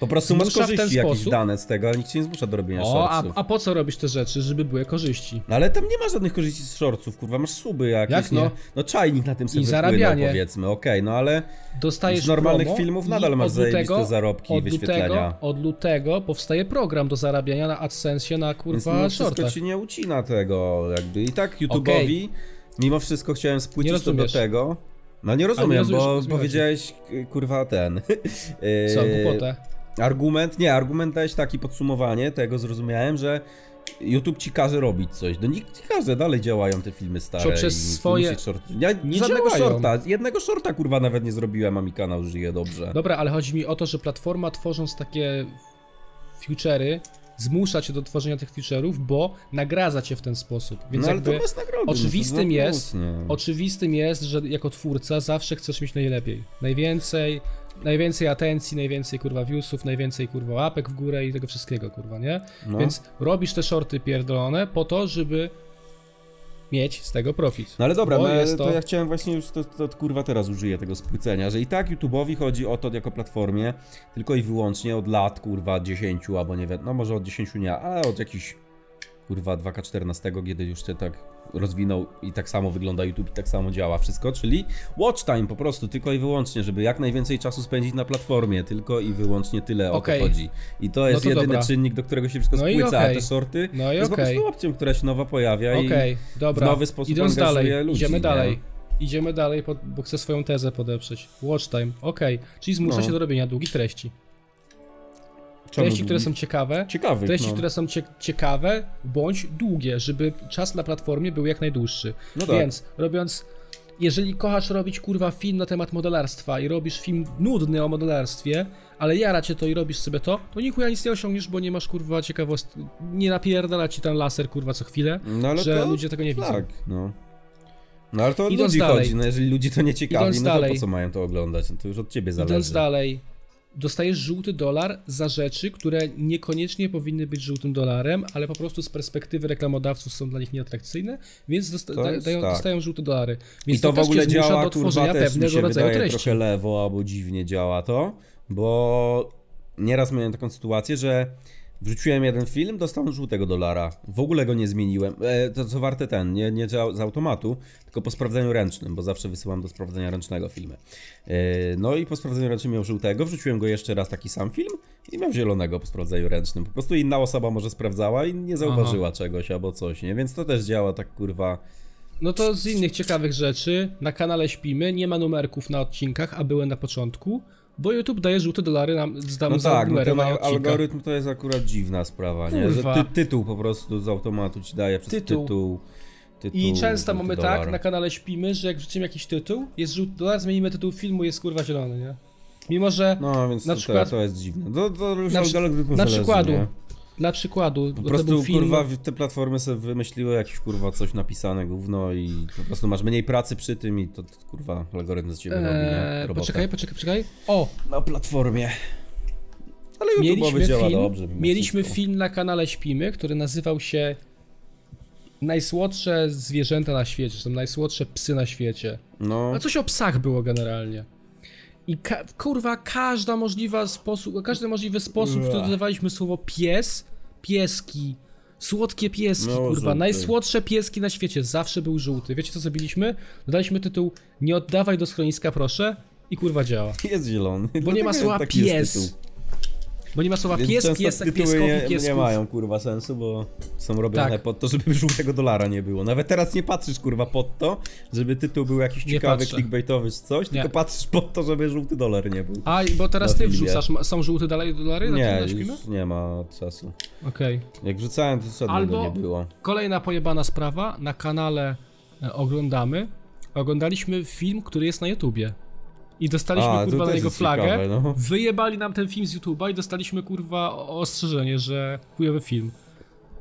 Po prostu masz Zmusza w ten korzyści jakieś sposób? dane z tego, ale nikt cię nie zmusza do robienia O, a, shortsów. a po co robisz te rzeczy, żeby były korzyści? No ale tam nie ma żadnych korzyści z shortsów, kurwa, masz suby jakieś, Jak nie? no, no czajnik na tym sobie I zarabianie. powiedzmy, okej, no ale Dostajesz Z normalnych filmów nadal masz zajebiste zarobki i wyświetlenia. Lutego, od lutego powstaje program do zarabiania na AdSense na Więc kurwa mimo wszystko shortach. ci nie ucina tego, jakby i tak YouTube'owi, mimo wszystko chciałem spłycić to do tego. No nie rozumiem, rozumiesz, bo co mi powiedziałeś, k- kurwa, ten... Co, yy, głupotę? Argument, nie, argument dałeś taki podsumowanie, tego zrozumiałem, że YouTube ci każe robić coś. No nikt ci każe, dalej działają te filmy stare. Poprzez i swoje- Short... Ja Nie żadnego działają. shorta, jednego shorta kurwa nawet nie zrobiłem, a mi kanał żyje dobrze. Dobra, ale chodzi mi o to, że platforma tworząc takie feature'y zmusza cię do tworzenia tych feature'ów, bo nagradza cię w ten sposób. Więc no ale jakby to bez nagrody. oczywistym no, na jest- oczywistym jest, że jako twórca zawsze chcesz mieć najlepiej. Najwięcej, najwięcej atencji, najwięcej kurwa viewsów, najwięcej kurwa łapek w górę i tego wszystkiego kurwa, nie? No. Więc robisz te shorty pierdolone po to, żeby mieć z tego profit. No ale dobra, no, to... to- ja chciałem właśnie już, to, to kurwa teraz użyję tego spłycenia, że i tak YouTube'owi chodzi o to jako platformie tylko i wyłącznie od lat, kurwa, 10 albo nie wiem, no może od 10 nie, ale od jakichś kurwa 2K14, kiedy już się tak rozwinął i tak samo wygląda YouTube i tak samo działa wszystko, czyli watch time po prostu, tylko i wyłącznie, żeby jak najwięcej czasu spędzić na platformie, tylko i wyłącznie tyle Okej. o to chodzi. I to jest to jedyny dobra. czynnik, do którego się wszystko No i spłyca, okej. a te shorty No i jest po okej. prostu opcją, która się nowa pojawia i Okej, dobra. w nowy sposób Idąc dalej, ludzi, idziemy nie? dalej. Idziemy dalej, po- bo chcę swoją tezę podeprzeć. Watch time, okej. Czyli zmusza No. się do robienia długich treści. Treści, które są ciekawe, Ciekawych, treści, no. które są cie ciekawe bądź długie, żeby czas na platformie był jak najdłuższy. No tak. Więc robiąc, jeżeli kochasz robić kurwa film na temat modelarstwa i robisz film nudny o modelarstwie, ale jara cię to i robisz sobie to, to nikuja nic nie osiągniesz, bo nie masz kurwa ciekawości, nie napierdala ci ten laser kurwa co chwilę, No że ludzie tego nie widzą. Tak, no. No ale to od Idąc ludzi dalej. chodzi, no jeżeli ludzi to nie ciekawi, Idąc no to dalej. po co mają to oglądać? No to już od ciebie Idąc zależy. dalej, dostajesz żółty dolar za rzeczy, które niekoniecznie powinny być żółtym dolarem, ale po prostu z perspektywy reklamodawców są dla nich nieatrakcyjne, więc dosta To da dają, tak. dostają żółte dolary. Więc I to w też cię ogóle działa, do kurwa, tworzenia też mi pewnego się rodzaju wydaje treści. trochę lewo albo dziwnie działa to, bo nieraz miałem taką sytuację, że wrzuciłem jeden film, dostałem żółtego dolara. W ogóle go nie zmieniłem. E, to co warte ten, nie, nie działa z automatu, tylko po sprawdzeniu ręcznym, bo zawsze wysyłam do sprawdzenia ręcznego filmy. E, no i po sprawdzeniu ręcznym miał żółtego, wrzuciłem go jeszcze raz taki sam film i miał zielonego po sprawdzeniu ręcznym. Po prostu inna osoba może sprawdzała i nie zauważyła czegoś albo coś, nie? Więc to też działa tak kurwa. No to z innych ciekawych rzeczy, na kanale Śpimy nie ma numerków na odcinkach, a były na początku, bo YouTube daje żółte dolary nam zdam No tak, no ten algorytm to jest akurat dziwna sprawa, nie? Że Kurwa. ty, tytuł po prostu z automatu ci daje przez Tytuł. tytuł. tytuł, I często mamy dolar. tak na kanale Śpimy, że jak wrzucimy jakiś tytuł, jest żółty dolar, zmienimy tytuł filmu, jest kurwa zielony, nie? Mimo, że No więc na to, przykład- to jest dziwne. To już Na przy- na zależy, przykładu, nie? Dla przykładu, Po prostu film, kurwa te platformy sobie wymyśliły jakieś kurwa coś napisane gówno i po prostu masz mniej pracy przy tym i to, to kurwa algorytm z ciebie robi, nie? Eee, Robotę. poczekaj, poczekaj, poczekaj. O, Na platformie. Ale mieliśmy działa film, dobrze. mieliśmy wszystko. film na kanale Śpimy, który nazywał się Najsłodsze zwierzęta na świecie, są najsłodsze psy na świecie. No, A coś o psach było generalnie. I ka kurwa, każda możliwa sposób, każdy możliwy sposób, w który dodawaliśmy słowo pies, pieski, słodkie pieski, No, kurwa, żółty. najsłodsze pieski na świecie, zawsze był żółty. Wiecie co zrobiliśmy? Dodaliśmy tytuł Nie oddawaj do schroniska, proszę i kurwa działa. jest zielony. Bo nie ma słowa pies. Bo nie ma słowa Więc pies, piesek, pieskowi, nie, piesków. nie mają kurwa sensu, bo są robione Tak. pod to, żeby żółtego dolara nie było. Nawet teraz nie patrzysz kurwa pod to, żeby tytuł był jakiś Nie ciekawy, patrzę. clickbaitowy czy coś, Nie. tylko patrzysz pod to, żeby żółty dolar nie był. A, bo teraz ty wrzucasz, są żółte dalej dolary na Nie, tym już nie ma czasu. Okej. Jak wrzucałem, to żadnego Albo- nie było. Kolejna pojebana sprawa, na kanale e, oglądamy, oglądaliśmy film, który jest na YouTubie. I dostaliśmy A, kurwa na niego flagę, ciekawe, no. wyjebali nam ten film z YouTuba i dostaliśmy kurwa ostrzeżenie, że chujowy film.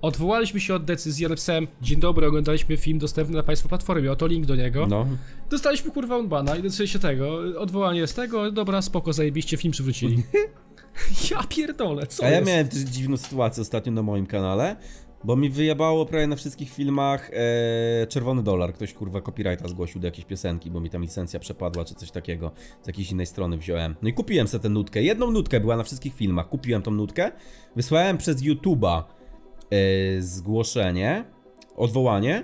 Odwołaliśmy się od decyzji, napisałem, dzień dobry, oglądaliśmy film dostępny na państwa platformie, oto link do niego. No, Dostaliśmy kurwa unbana i dotrzeli się tego, odwołanie z tego, dobra, spoko, zajebiście, film przywrócili. ja pierdolę, co a ja jest? miałem też dziwną sytuację ostatnio na moim kanale, bo mi wyjebało prawie na wszystkich filmach e, czerwony dolar. Ktoś kurwa copyrighta zgłosił do jakiejś piosenki, bo mi tam licencja przepadła czy coś takiego. Z jakiejś innej strony wziąłem. No i kupiłem sobie tę nutkę. Jedną nutkę była na wszystkich filmach. Kupiłem tą nutkę, wysłałem przez YouTube'a e, zgłoszenie, odwołanie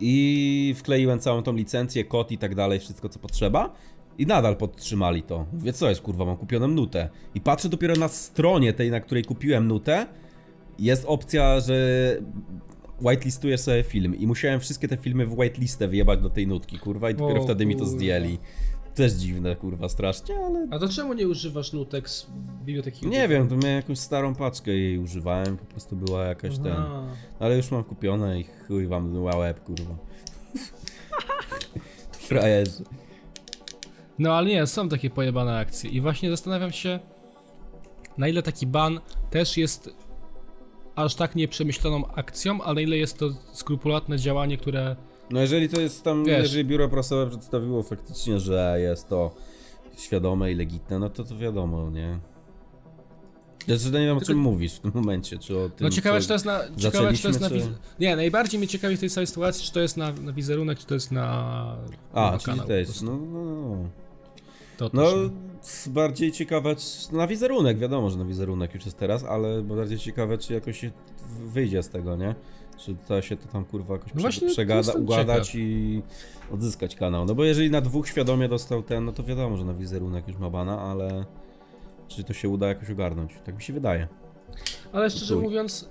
i wkleiłem całą tą licencję, kod i tak dalej, wszystko co potrzeba. I nadal podtrzymali to. Mówię, co jest kurwa, mam kupioną nutę. I patrzę dopiero na stronie tej, na której kupiłem nutę, jest opcja, że whitelistujesz sobie film i musiałem wszystkie te filmy w whitelistę wyjebać do tej nutki, kurwa, i dopiero O, wtedy mi to kurwa. zdjęli. Też dziwne, kurwa, strasznie, ale... A to czemu nie używasz nutek z biblioteki Nie wiem, to miałem jakąś starą paczkę i jej używałem, po prostu była jakaś ten. Aha. Ale już mam kupione i chuj wam na łeb, kurwa. Frajerzy. No ale nie, są takie pojebane akcje i właśnie zastanawiam się, na ile taki ban też jest aż tak nieprzemyślaną akcją, a na ile jest to skrupulatne działanie, które... No jeżeli to jest tam, Wiesz. jeżeli biuro prasowe przedstawiło faktycznie, że jest to świadome i legitne, no to to wiadomo, nie? Ja że nie wiem o czym mówisz w tym momencie, czy o tym, No ciekawe, czy to jest na... Ciekawe, czy to jest na wiz... Nie, najbardziej mnie ciekawi w tej całej sytuacji, czy to jest na, na wizerunek, czy to jest na... A, na czyli kanał też, prostu. no, no, no. To No, bardziej ciekawe, czy, na wizerunek, wiadomo, że na wizerunek już jest teraz, ale bardziej ciekawe, czy jakoś się wyjdzie z tego, nie? Czy da się to tam kurwa jakoś No właśnie przegada, ugadać ciekaw. i odzyskać kanał. No bo jeżeli na dwóch świadomie dostał ten, no to wiadomo, że na wizerunek już ma bana, ale czy to się uda jakoś ogarnąć? Tak mi się wydaje. Ale szczerze chuj. mówiąc,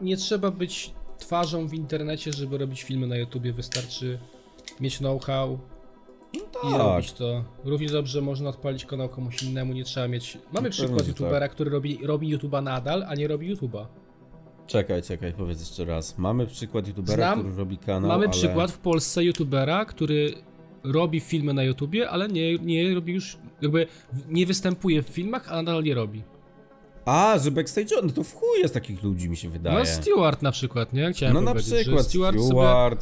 nie trzeba być twarzą w internecie, żeby robić filmy na YouTubie. Wystarczy mieć know-how i tak. robić to. Równie dobrze można odpalić kanał komuś innemu, nie trzeba mieć... Mamy No przykład YouTubera, który robi, robi YouTuba nadal, a nie robi YouTuba. Czekaj, czekaj, powiedz jeszcze raz. Mamy przykład youtubera, Znam- który robi kanał, Mamy ale... przykład w Polsce YouTubera, który robi filmy na YouTubie, ale nie, nie robi już... jakby nie występuje w filmach, a nadal je robi. A, że backstage, no to w chuj jest takich ludzi, mi się wydaje. No Stewart na przykład, nie? Chciałem No na przykład Stewart sobie...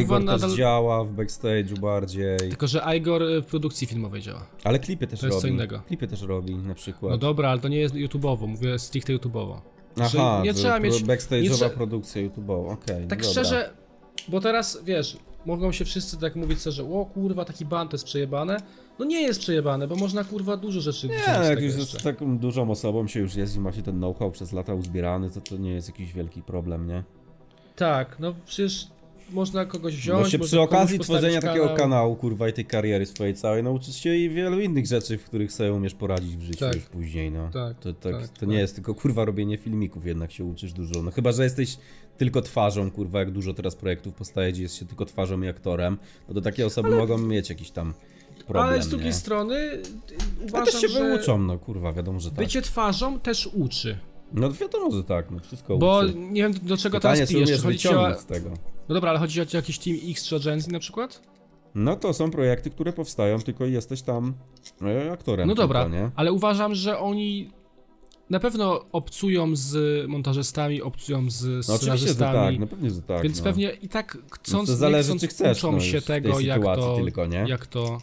Igor nadal- też działa w backstage'u bardziej. Tylko, że Igor y, w produkcji filmowej działa. Ale klipy też To jest co robi. innego. Klipy też robi na przykład. No dobra, ale to nie jest YouTube'owo, mówię stricte YouTube'owo. Aha, nie że trzeba mieć- backstage'owa nie produkcja YouTube'owa, okej. Tak no dobra. szczerze, bo teraz wiesz, mogą się wszyscy tak mówić, że o kurwa, taki ban to jest przejebane. No nie jest przejebane, bo można kurwa dużo rzeczy Nie, z jak już z taką dużą osobą się już jest i ma się ten know-how przez lata uzbierany, to to nie jest jakiś wielki problem, nie? Tak, no przecież można kogoś wziąć. No się przy okazji tworzenia takiego kanał. kanału, kurwa, i tej kariery swojej całej, nauczysz się i wielu innych rzeczy, w których sobie umiesz poradzić w życiu Tak. już później, no. Tak, To, tak, tak, to tak. nie jest tylko, kurwa, robienie filmików, jednak się uczysz dużo. No chyba, że jesteś tylko twarzą, kurwa, jak dużo teraz projektów powstaje, gdzie jest się tylko twarzą i aktorem, no to takie osoby mogą mieć jakiś tam problem, Ale z drugiej nie? strony y, uważam, też się że wyuczą, no kurwa, wiadomo, że tak. bycie twarzą też uczy. No wiadomo, że tak, no wszystko Bo uczy. nie wiem do czego Pytanie, teraz pijesz. Czy chodzi o... wyciągnąć z tego. No dobra, ale chodzi o jakiś Team X czy o Gen Z na przykład? No to są projekty, które powstają, tylko jesteś tam e, aktorem. No dobra, tylko, nie? ale uważam, że oni na pewno obcują z montażystami, obcują z No oczywiście, że tak, no pewnie, że tak. więc no. pewnie i tak chcąc, No to zależy, chcąc, czy chcesz, uczą no, się tego, jak to, tylko, jak to...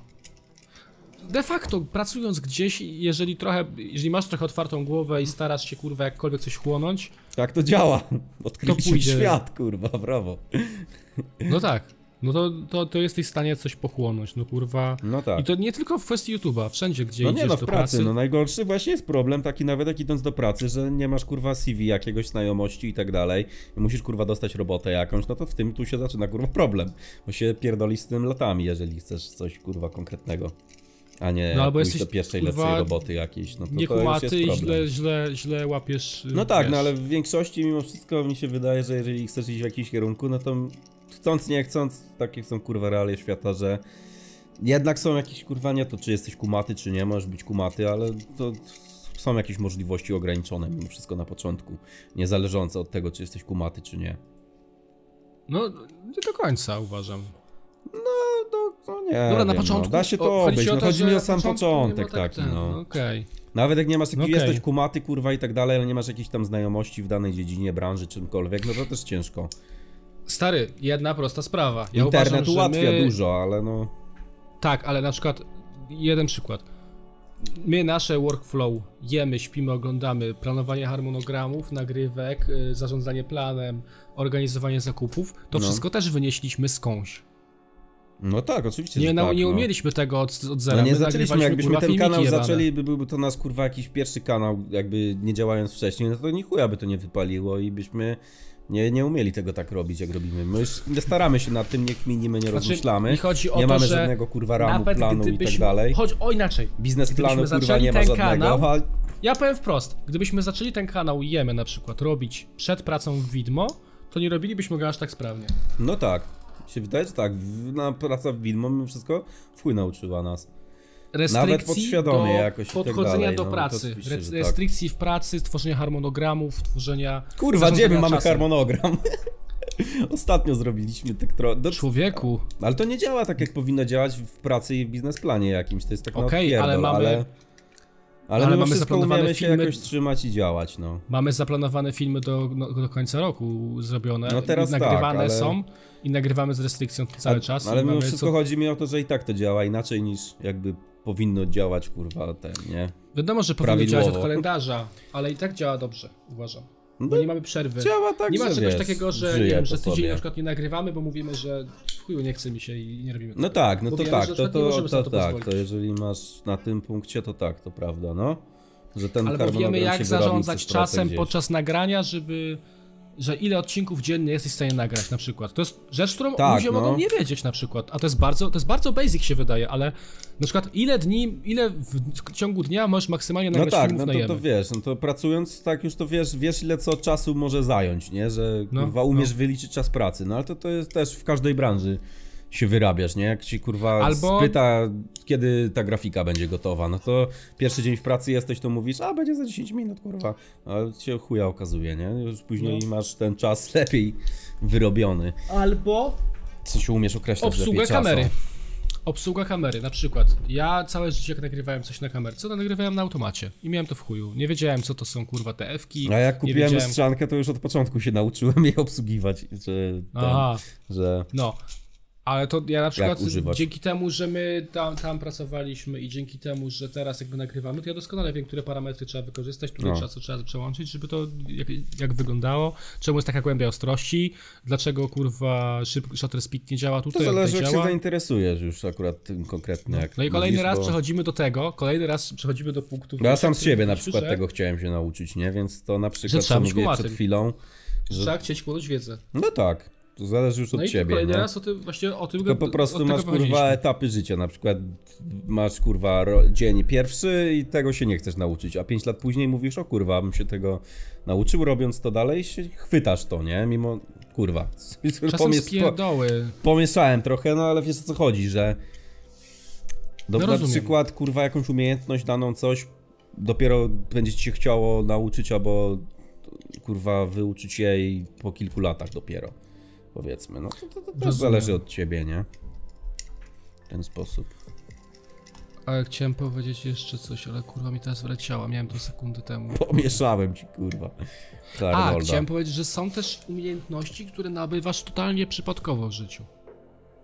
De facto, pracując gdzieś, jeżeli trochę, jeżeli masz trochę otwartą głowę i starasz się, kurwa, jakkolwiek coś chłonąć, Tak to działa. Odkryliśmy świat, kurwa, brawo. no tak, no to, to, to jesteś w stanie coś pochłonąć, no kurwa. No tak. I to nie tylko w kwestii YouTube'a, wszędzie, gdzie No idziesz nie no, w do pracy, pracy. no najgorszy właśnie jest problem taki nawet jak idąc do pracy, że nie masz kurwa CV jakiegoś znajomości i tak dalej musisz kurwa dostać robotę jakąś, no to w tym tu się zaczyna kurwa problem, bo się pierdolisz z tym latami, jeżeli chcesz coś kurwa konkretnego, a nie No, albo jesteś, do pierwszej kurwa, lepszej roboty jakiejś, no to, Niekumaty jest i źle, źle, źle łapiesz. y, No tak, wiesz. no ale w większości mimo wszystko mi się wydaje, że jeżeli chcesz iść w jakiś kierunku, no to chcąc nie chcąc, takie są kurwa realia świata, że jednak są jakieś kurwa nie to czy jesteś kumaty, czy nie możesz być kumaty, ale to są jakieś możliwości ograniczone mimo wszystko na początku, niezależące od tego, czy jesteś kumaty, czy nie. No, nie do końca uważam. No, no, no nie Dobra, na wiem, początku. No, da się o, to chodzi obejść, ci no chodzi mi o sam początek tak taki, ten, no. Okej. Nawet jak nie masz, taki, Okej. jesteś kumaty, kurwa i tak dalej, ale nie masz jakichś tam znajomości w danej dziedzinie, branży, czymkolwiek, no to też ciężko. Stary, jedna prosta sprawa. Ja Internet uważam, ułatwia my... dużo, ale no... Tak, ale na przykład, jeden przykład. My nasze workflow jemy, śpimy, oglądamy, planowanie harmonogramów, nagrywek, y, zarządzanie planem, organizowanie zakupów, to No. wszystko też wynieśliśmy skądś. No tak, oczywiście, Nie, na, tak, nie no. umieliśmy tego od, od zera. No nie My zaczęliśmy, jakbyśmy kurwa, ten kanał jebane. zaczęli, by byłby to nasz kurwa jakiś pierwszy kanał, jakby nie działając wcześniej, no to ni chuja by to nie wypaliło i byśmy nie, nie umieli tego tak robić, jak robimy. My nie staramy się nad tym, nie kminimy, nie Znaczy, rozmyślamy, mi chodzi o nie to, mamy żadnego kurwa ramu, planu i tak gdybyśmy... dalej. Chodź, o inaczej. Biznesplanu gdybyśmy kurwa nie ma żadnego, kanał- a Ja powiem wprost, gdybyśmy zaczęli ten kanał Jemy na przykład robić przed pracą w Widmo, to nie robilibyśmy go aż tak sprawnie. no tak. Się wydaje, że tak, w- na praca w Wilmo mimo wszystko w chuj nauczyła nas. restrykcji podświadomie do jakoś tak podchodzenia dalej, do no, pracy. oczywiście, Re- że tak. restrykcji w pracy, tworzenia harmonogramów, tworzenia... Kurwa, gdzie my mamy czasem. harmonogram? Ostatnio zrobiliśmy tak trochę. Do... Człowieku, Ale to nie działa tak, jak powinno działać w pracy i w biznesplanie jakimś. To jest tak Okej, na ale mamy- ale... Ale, ale mamy zaplanowane się filmy- jakoś trzymać i działać, no. mamy zaplanowane filmy do, no, do końca roku zrobione. No teraz nagrywane tak, ale- są i nagrywamy z restrykcją cały A- czas. Ale mimo wszystko co... chodzi mi o to, że i tak to działa inaczej niż jakby powinno działać, kurwa, ten, nie? Wiadomo, że powinno działać od kalendarza, ale i tak działa dobrze, uważam. No, Bo nie mamy przerwy. działa tak, nie ma czegoś wiesz, takiego, że, nie wiem, że tydzień sobie. na przykład nie nagrywamy, bo mówimy, że w chuju nie chce mi się i nie robimy No tego. tak, no Bo to wiemy, tak, to, to, to, to tak, to jeżeli masz na tym punkcie, to tak, to prawda, no. Że ten Albo wiemy, jak zarządzać czasem gdzieś. podczas nagrania, żeby. Że ile odcinków dziennie jesteś w stanie nagrać na przykład. To jest rzecz, którą Tak, ludzie no. mogą nie wiedzieć na przykład. A to jest bardzo, to jest bardzo basic się wydaje, ale na przykład ile dni, ile w ciągu dnia możesz maksymalnie No nagrać tak, filmów no to, to wiesz, no to pracując tak już to wiesz, wiesz ile co czasu może zająć, nie? Że No, kurwa umiesz no. wyliczyć czas pracy, no ale to, to jest też w każdej branży się wyrabiasz, nie? Jak ci kurwa Albo- spyta, kiedy ta grafika będzie gotowa, no to pierwszy dzień w pracy jesteś, to mówisz, a będzie za 10 minut, kurwa, ale cię chuja okazuje, nie? Już później No. masz ten czas lepiej wyrobiony. Albo W sensie umiesz określać obsługę lepiej kamery. czasu. Obsługa kamery, na przykład. Ja całe życie jak nagrywałem coś na kamerce, to nagrywałem na automacie i miałem to w chuju. Nie wiedziałem co to są kurwa TF-ki. A jak kupiłem wiedziałem... lustrzankę, to już od początku się nauczyłem jej obsługiwać, że, ten, Aha. że No. Ale to ja na przykład dzięki temu, że my tam, tam pracowaliśmy i dzięki temu, że teraz jakby nagrywamy, to ja doskonale wiem, które parametry trzeba wykorzystać, które No. trzeba, co trzeba przełączyć, żeby to jak, jak wyglądało, czemu jest taka głębia ostrości, dlaczego kurwa szyb, shutter speed nie działa To tutaj, zależy tutaj jak działa. się zainteresujesz już akurat tym konkretnie. Jak No i kolejny mówisz, raz bo... przechodzimy do tego, kolejny raz przechodzimy do punktu... Ja sam z siebie na że przykład tego chciałem się nauczyć, nie? Więc to na przykład co mówię przed chwilą. Trzeba chcieć chłonąć wiedzę. No tak, to zależy już od No i ciebie, kolejny nie? raz o tym, właśnie o tym To po prostu masz kurwa etapy życia, na przykład masz kurwa dzień pierwszy i tego się nie chcesz nauczyć, a pięć lat później mówisz, o kurwa, bym się tego nauczył, robiąc to dalej się chwytasz to, nie? Mimo, kurwa, Czasem pomies- spierdoły. pomieszałem trochę, no ale wiesz o co chodzi, że do, No na rozumiem. przykład kurwa jakąś umiejętność daną coś dopiero będzie ci się chciało nauczyć albo kurwa wyuczyć jej po kilku latach dopiero powiedzmy, no to, to, to też zależy od ciebie, nie? W ten sposób. Ale chciałem powiedzieć jeszcze coś, ale kurwa mi teraz wleciała, miałem to sekundy temu. Pomieszałem ci kurwa. A, chciałem powiedzieć, że są też umiejętności, które nabywasz totalnie przypadkowo w życiu.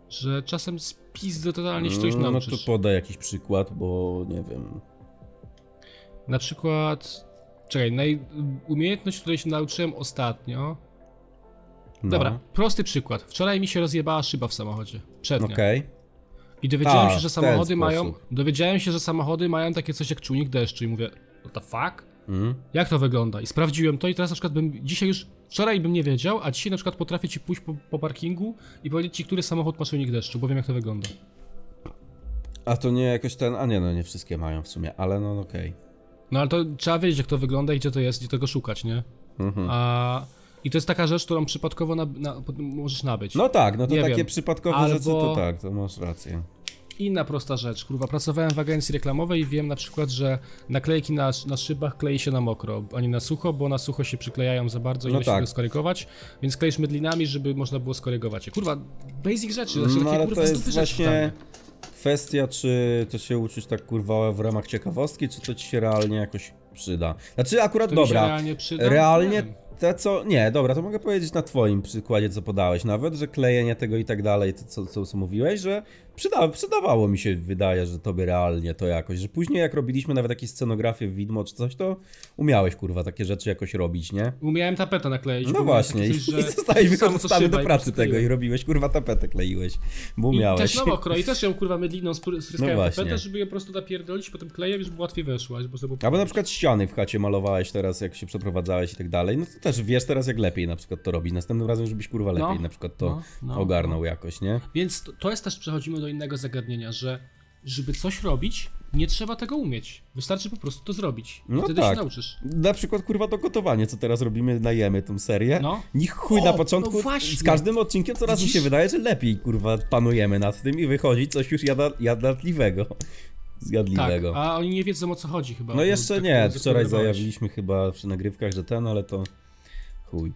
Że czasem z pizdy totalnie się czegoś No to nauczysz. podaj jakiś przykład, bo nie wiem. Na przykład... Czekaj, naj... umiejętność, której się nauczyłem ostatnio... No. Dobra, prosty przykład. Wczoraj mi się rozjebała szyba w samochodzie. Przednia. Okej. I dowiedziałem A, się, że samochody mają... Dowiedziałem się, że samochody mają takie coś jak czujnik deszczu i mówię... What the fuck? Mhm. Jak to wygląda? I sprawdziłem to i teraz na przykład bym dzisiaj już, wczoraj bym nie wiedział, a dzisiaj na przykład potrafię ci pójść po, po parkingu i powiedzieć ci, który samochód ma czujnik deszczu, bo wiem jak to wygląda. A to nie jakoś ten, a nie no nie wszystkie mają w sumie, ale no okej. No ale to trzeba wiedzieć jak to wygląda i gdzie to jest, gdzie tego szukać, nie? Mhm. A... I to jest taka rzecz, którą przypadkowo na, na, możesz nabyć. No tak, no to Nie takie wiem. przypadkowe Albo- rzeczy to tak, to masz rację. Inna prosta rzecz, kurwa, pracowałem w agencji reklamowej i wiem na przykład, że naklejki na, na szybach klei się na mokro, a nie na sucho, bo na sucho się przyklejają za bardzo i No się tak. skorygować, więc kleisz mydlinami, żeby można było skorygować je. Kurwa, basic rzeczy, znaczy No takie ale kurwa to jest rzeczy właśnie kwestia, czy to się uczysz tak kurwa w ramach ciekawostki, czy to ci się realnie jakoś przyda. Znaczy akurat To dobra, realnie przyda? realnie. Te co, nie, dobra, to mogę powiedzieć na twoim przykładzie, co podałeś. Nawet, że klejenie tego i tak dalej, to co, co, co mówiłeś, że przyda, przydawało mi się, wydaje, że tobie realnie to jakoś, że później jak robiliśmy nawet jakieś scenografie w widmo czy coś, to umiałeś kurwa takie rzeczy jakoś robić, nie? Umiałem tapetę nakleić. No właśnie, i, coś, i że zostałeś wykorzystany do i pracy przykleiłem. tego i robiłeś, kurwa tapetę kleiłeś, bo I umiałeś. też na mokro, i też ją kurwa mydliną spry- spryskałem No no tapetę, żeby ją po prostu napierdolić, potem klejem, żeby łatwiej weszła, żeby Albo na przykład ściany w chacie malowałeś teraz, jak się przeprowadzałeś i tak dalej, no to też wiesz teraz jak lepiej na przykład to robić. Następnym razem, żebyś kurwa lepiej No, na przykład to no, no, ogarnął jakoś, nie? Więc to, to jest też, przechodzimy do innego zagadnienia, że żeby coś robić, nie trzeba tego umieć. Wystarczy po prostu to zrobić. No Wtedy tak. się nauczysz. Na przykład kurwa to gotowanie, co teraz robimy, najemy tą serię. No. Niech chuj O, na początku, no z każdym odcinkiem coraz mi się Widzisz? wydaje, że lepiej kurwa panujemy nad tym i wychodzi coś już jada, jadlatliwego. zjadliwego. Tak, a oni nie wiedzą o co chodzi chyba. No jeszcze tak nie, wczoraj zajawiliśmy chyba przy nagrywkach, że ten, ale to chuj.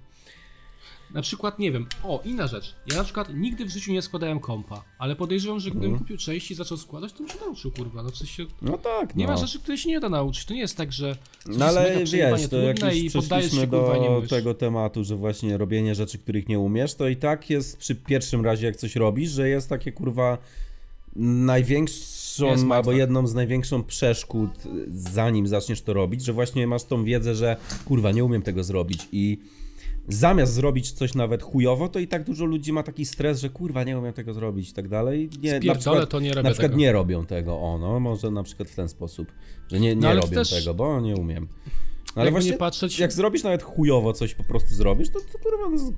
Na przykład, nie wiem, o, inna rzecz. Ja na przykład nigdy w życiu nie składałem kompa, ale podejrzewam, że gdybym Mhm. kupił części i zaczął składać, to bym się nauczył, kurwa. No w sensie, No tak, nie no. ma rzeczy, które się nie da nauczyć. To nie jest tak, że No ale wiesz, to jak już przeszliśmy kurwa, do mówisz. tego tematu, że właśnie robienie rzeczy, których nie umiesz, to i tak jest przy pierwszym razie, jak coś robisz, że jest takie kurwa największą Jest albo mindfuck. jedną z największą przeszkód, zanim zaczniesz to robić, że właśnie masz tą wiedzę, że kurwa, nie umiem tego zrobić i zamiast zrobić coś nawet chujowo, to i tak dużo ludzi ma taki stres, że kurwa, nie umiem tego zrobić i tak dalej. Nie, na przykład, to nie robię na przykład tego. nie robią tego, o no, może na przykład w ten sposób, że nie, nie No, robią też- tego, bo nie umiem. No, ale właśnie, nie patrzeć, jak zrobisz nawet chujowo coś po prostu zrobisz, to, to kurwa, no,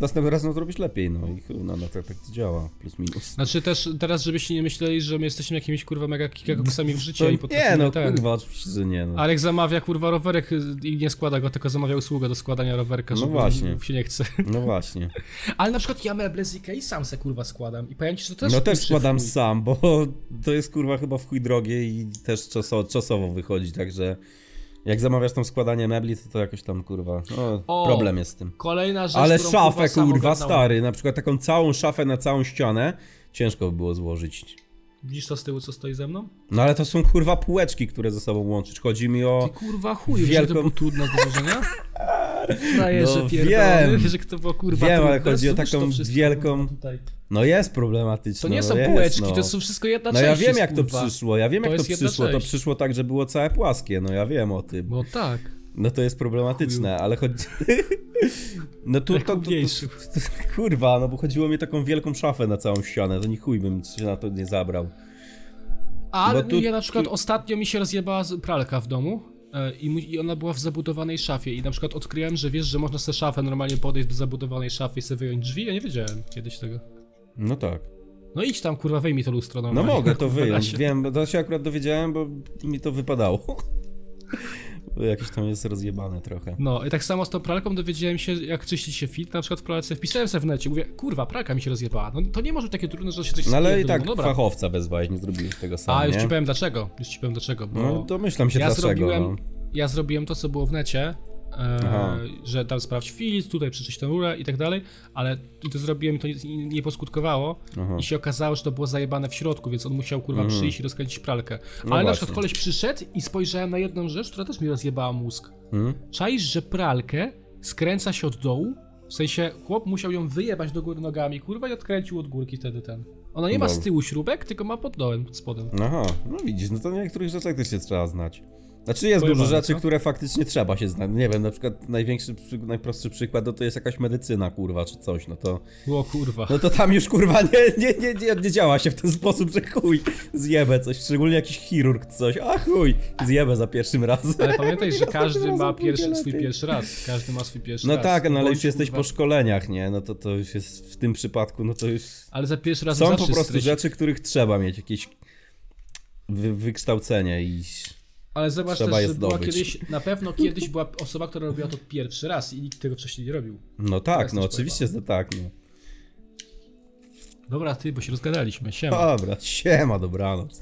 następnym razem zrobisz lepiej, no i chuj, no, no tak, tak to działa, plus minus. Znaczy też teraz, żebyście nie myśleli, że my jesteśmy jakimiś kurwa mega kikakoksami w życiu To, i nie, potrafimy no ten. kurwa, oczywiście, że nie, no. Alek zamawia kurwa rowerek i nie składa go, tylko zamawia usługę do składania rowerka, No żeby właśnie. się nie chce. No właśnie. Ale na przykład ja meble z Ikei sam se kurwa składam i powiem ci, że to też No też składam sam, bo to jest kurwa chyba w chuj drogie i też czasowo, czasowo wychodzi, także jak zamawiasz tam składanie mebli, to to jakoś tam kurwa, no, O, problem jest z tym. Kolejna rzecz, Ale którą, szafę kurwa ogarnąłem. stary, na przykład taką całą szafę na całą ścianę, ciężko by było złożyć. Widzisz to z tyłu, co stoi ze mną? No ale to są kurwa półeczki, które ze sobą łączyć. Chodzi mi o. Ty kurwa chuj, wielką- że to było trudne do złożenia? Frajerze No, wiem. że to było kurwa Wiem, ale chodzi o taką to wielką- Tutaj. No jest problematyczne. To nie no są jest, półeczki, no. to są wszystko jedna No część. ja wiem jak to kurwa. przyszło, ja wiem To jak to przyszło. To przyszło tak, że było całe płaskie, no ja wiem o tym. No tak. No to jest problematyczne, ale chodzi... No tu to, to, to, to, Kurwa, no bo chodziło mi taką wielką szafę na całą ścianę, to nie chuj bym się na to nie zabrał. Ale tu- ja na przykład tu- ostatnio mi się rozjebała pralka w domu e, i, ona była w zabudowanej szafie i na przykład odkryłem, że wiesz, że można sobie szafę normalnie podejść do zabudowanej szafy i sobie wyjąć drzwi, ja nie wiedziałem kiedyś tego. No tak. No idź tam kurwa, wyjmij to lustro No normalnie. mogę to wyjąć, wiem, to się akurat dowiedziałem, bo mi to wypadało. Jakieś tam jest rozjebane trochę. No i tak samo z tą pralką dowiedziałem się, jak czyścić się filtr, na przykład w pralce wpisałem sobie w necie, mówię, kurwa, pralka mi się rozjebała. No to nie może być takie trudne, że się coś No ale i tak no fachowca wezwałeś, nie zrobiłeś tego sam, A, już nie? ci powiem dlaczego, już ci powiem dlaczego, bo... No domyślam się ja dlaczego, zrobiłem, no. ja zrobiłem to, co było w necie, E, że tam sprawdź filtr, tutaj przeczyść tę rurę i tak dalej, ale to zrobiłem i to nie, nie poskutkowało Aha. i się okazało, że to było zajebane w środku, więc on musiał kurwa przyjść i rozkręcić pralkę. No ale na właśnie. przykład koleś przyszedł i spojrzałem na jedną rzecz, która też mi rozjebała mózg. Hmm? Czaisz, że pralkę skręca się od dołu? W sensie chłop musiał ją wyjebać do góry nogami, kurwa, i odkręcił od górki wtedy ten. Ona nie ma z tyłu śrubek, tylko ma pod dołem, pod spodem. Aha, no widzisz, no to niektórych rzeczach też się trzeba znać. Znaczy jest dużo rzeczy, co? które faktycznie trzeba się znać. Nie wiem, na przykład największy, najprostszy przykład no to jest jakaś medycyna, kurwa, czy coś, no to... O kurwa. No to tam już, kurwa, nie, nie, nie, nie, nie działa się w ten sposób, że chuj, zjebę coś, szczególnie jakiś chirurg coś, a chuj, zjebę za pierwszym razem. Ale pamiętaj, że każdy ma pierwszy, swój pierwszy raz. Każdy ma swój pierwszy No raz. tak, no ale już jesteś kurwa, po szkoleniach, nie? No to to już jest w tym przypadku, no to już... Ale za pierwszy raz Są po prostu rzeczy, których trzeba mieć, jakieś wy, wykształcenie i... Ale zobacz trzeba też, że była zdobyć. kiedyś, na pewno kiedyś była osoba, która robiła to pierwszy raz i nikt tego wcześniej nie robił. No tak, no oczywiście, że tak, no. Dobra, ty, bo się rozgadaliśmy, siema. Dobra, siema, dobranoc.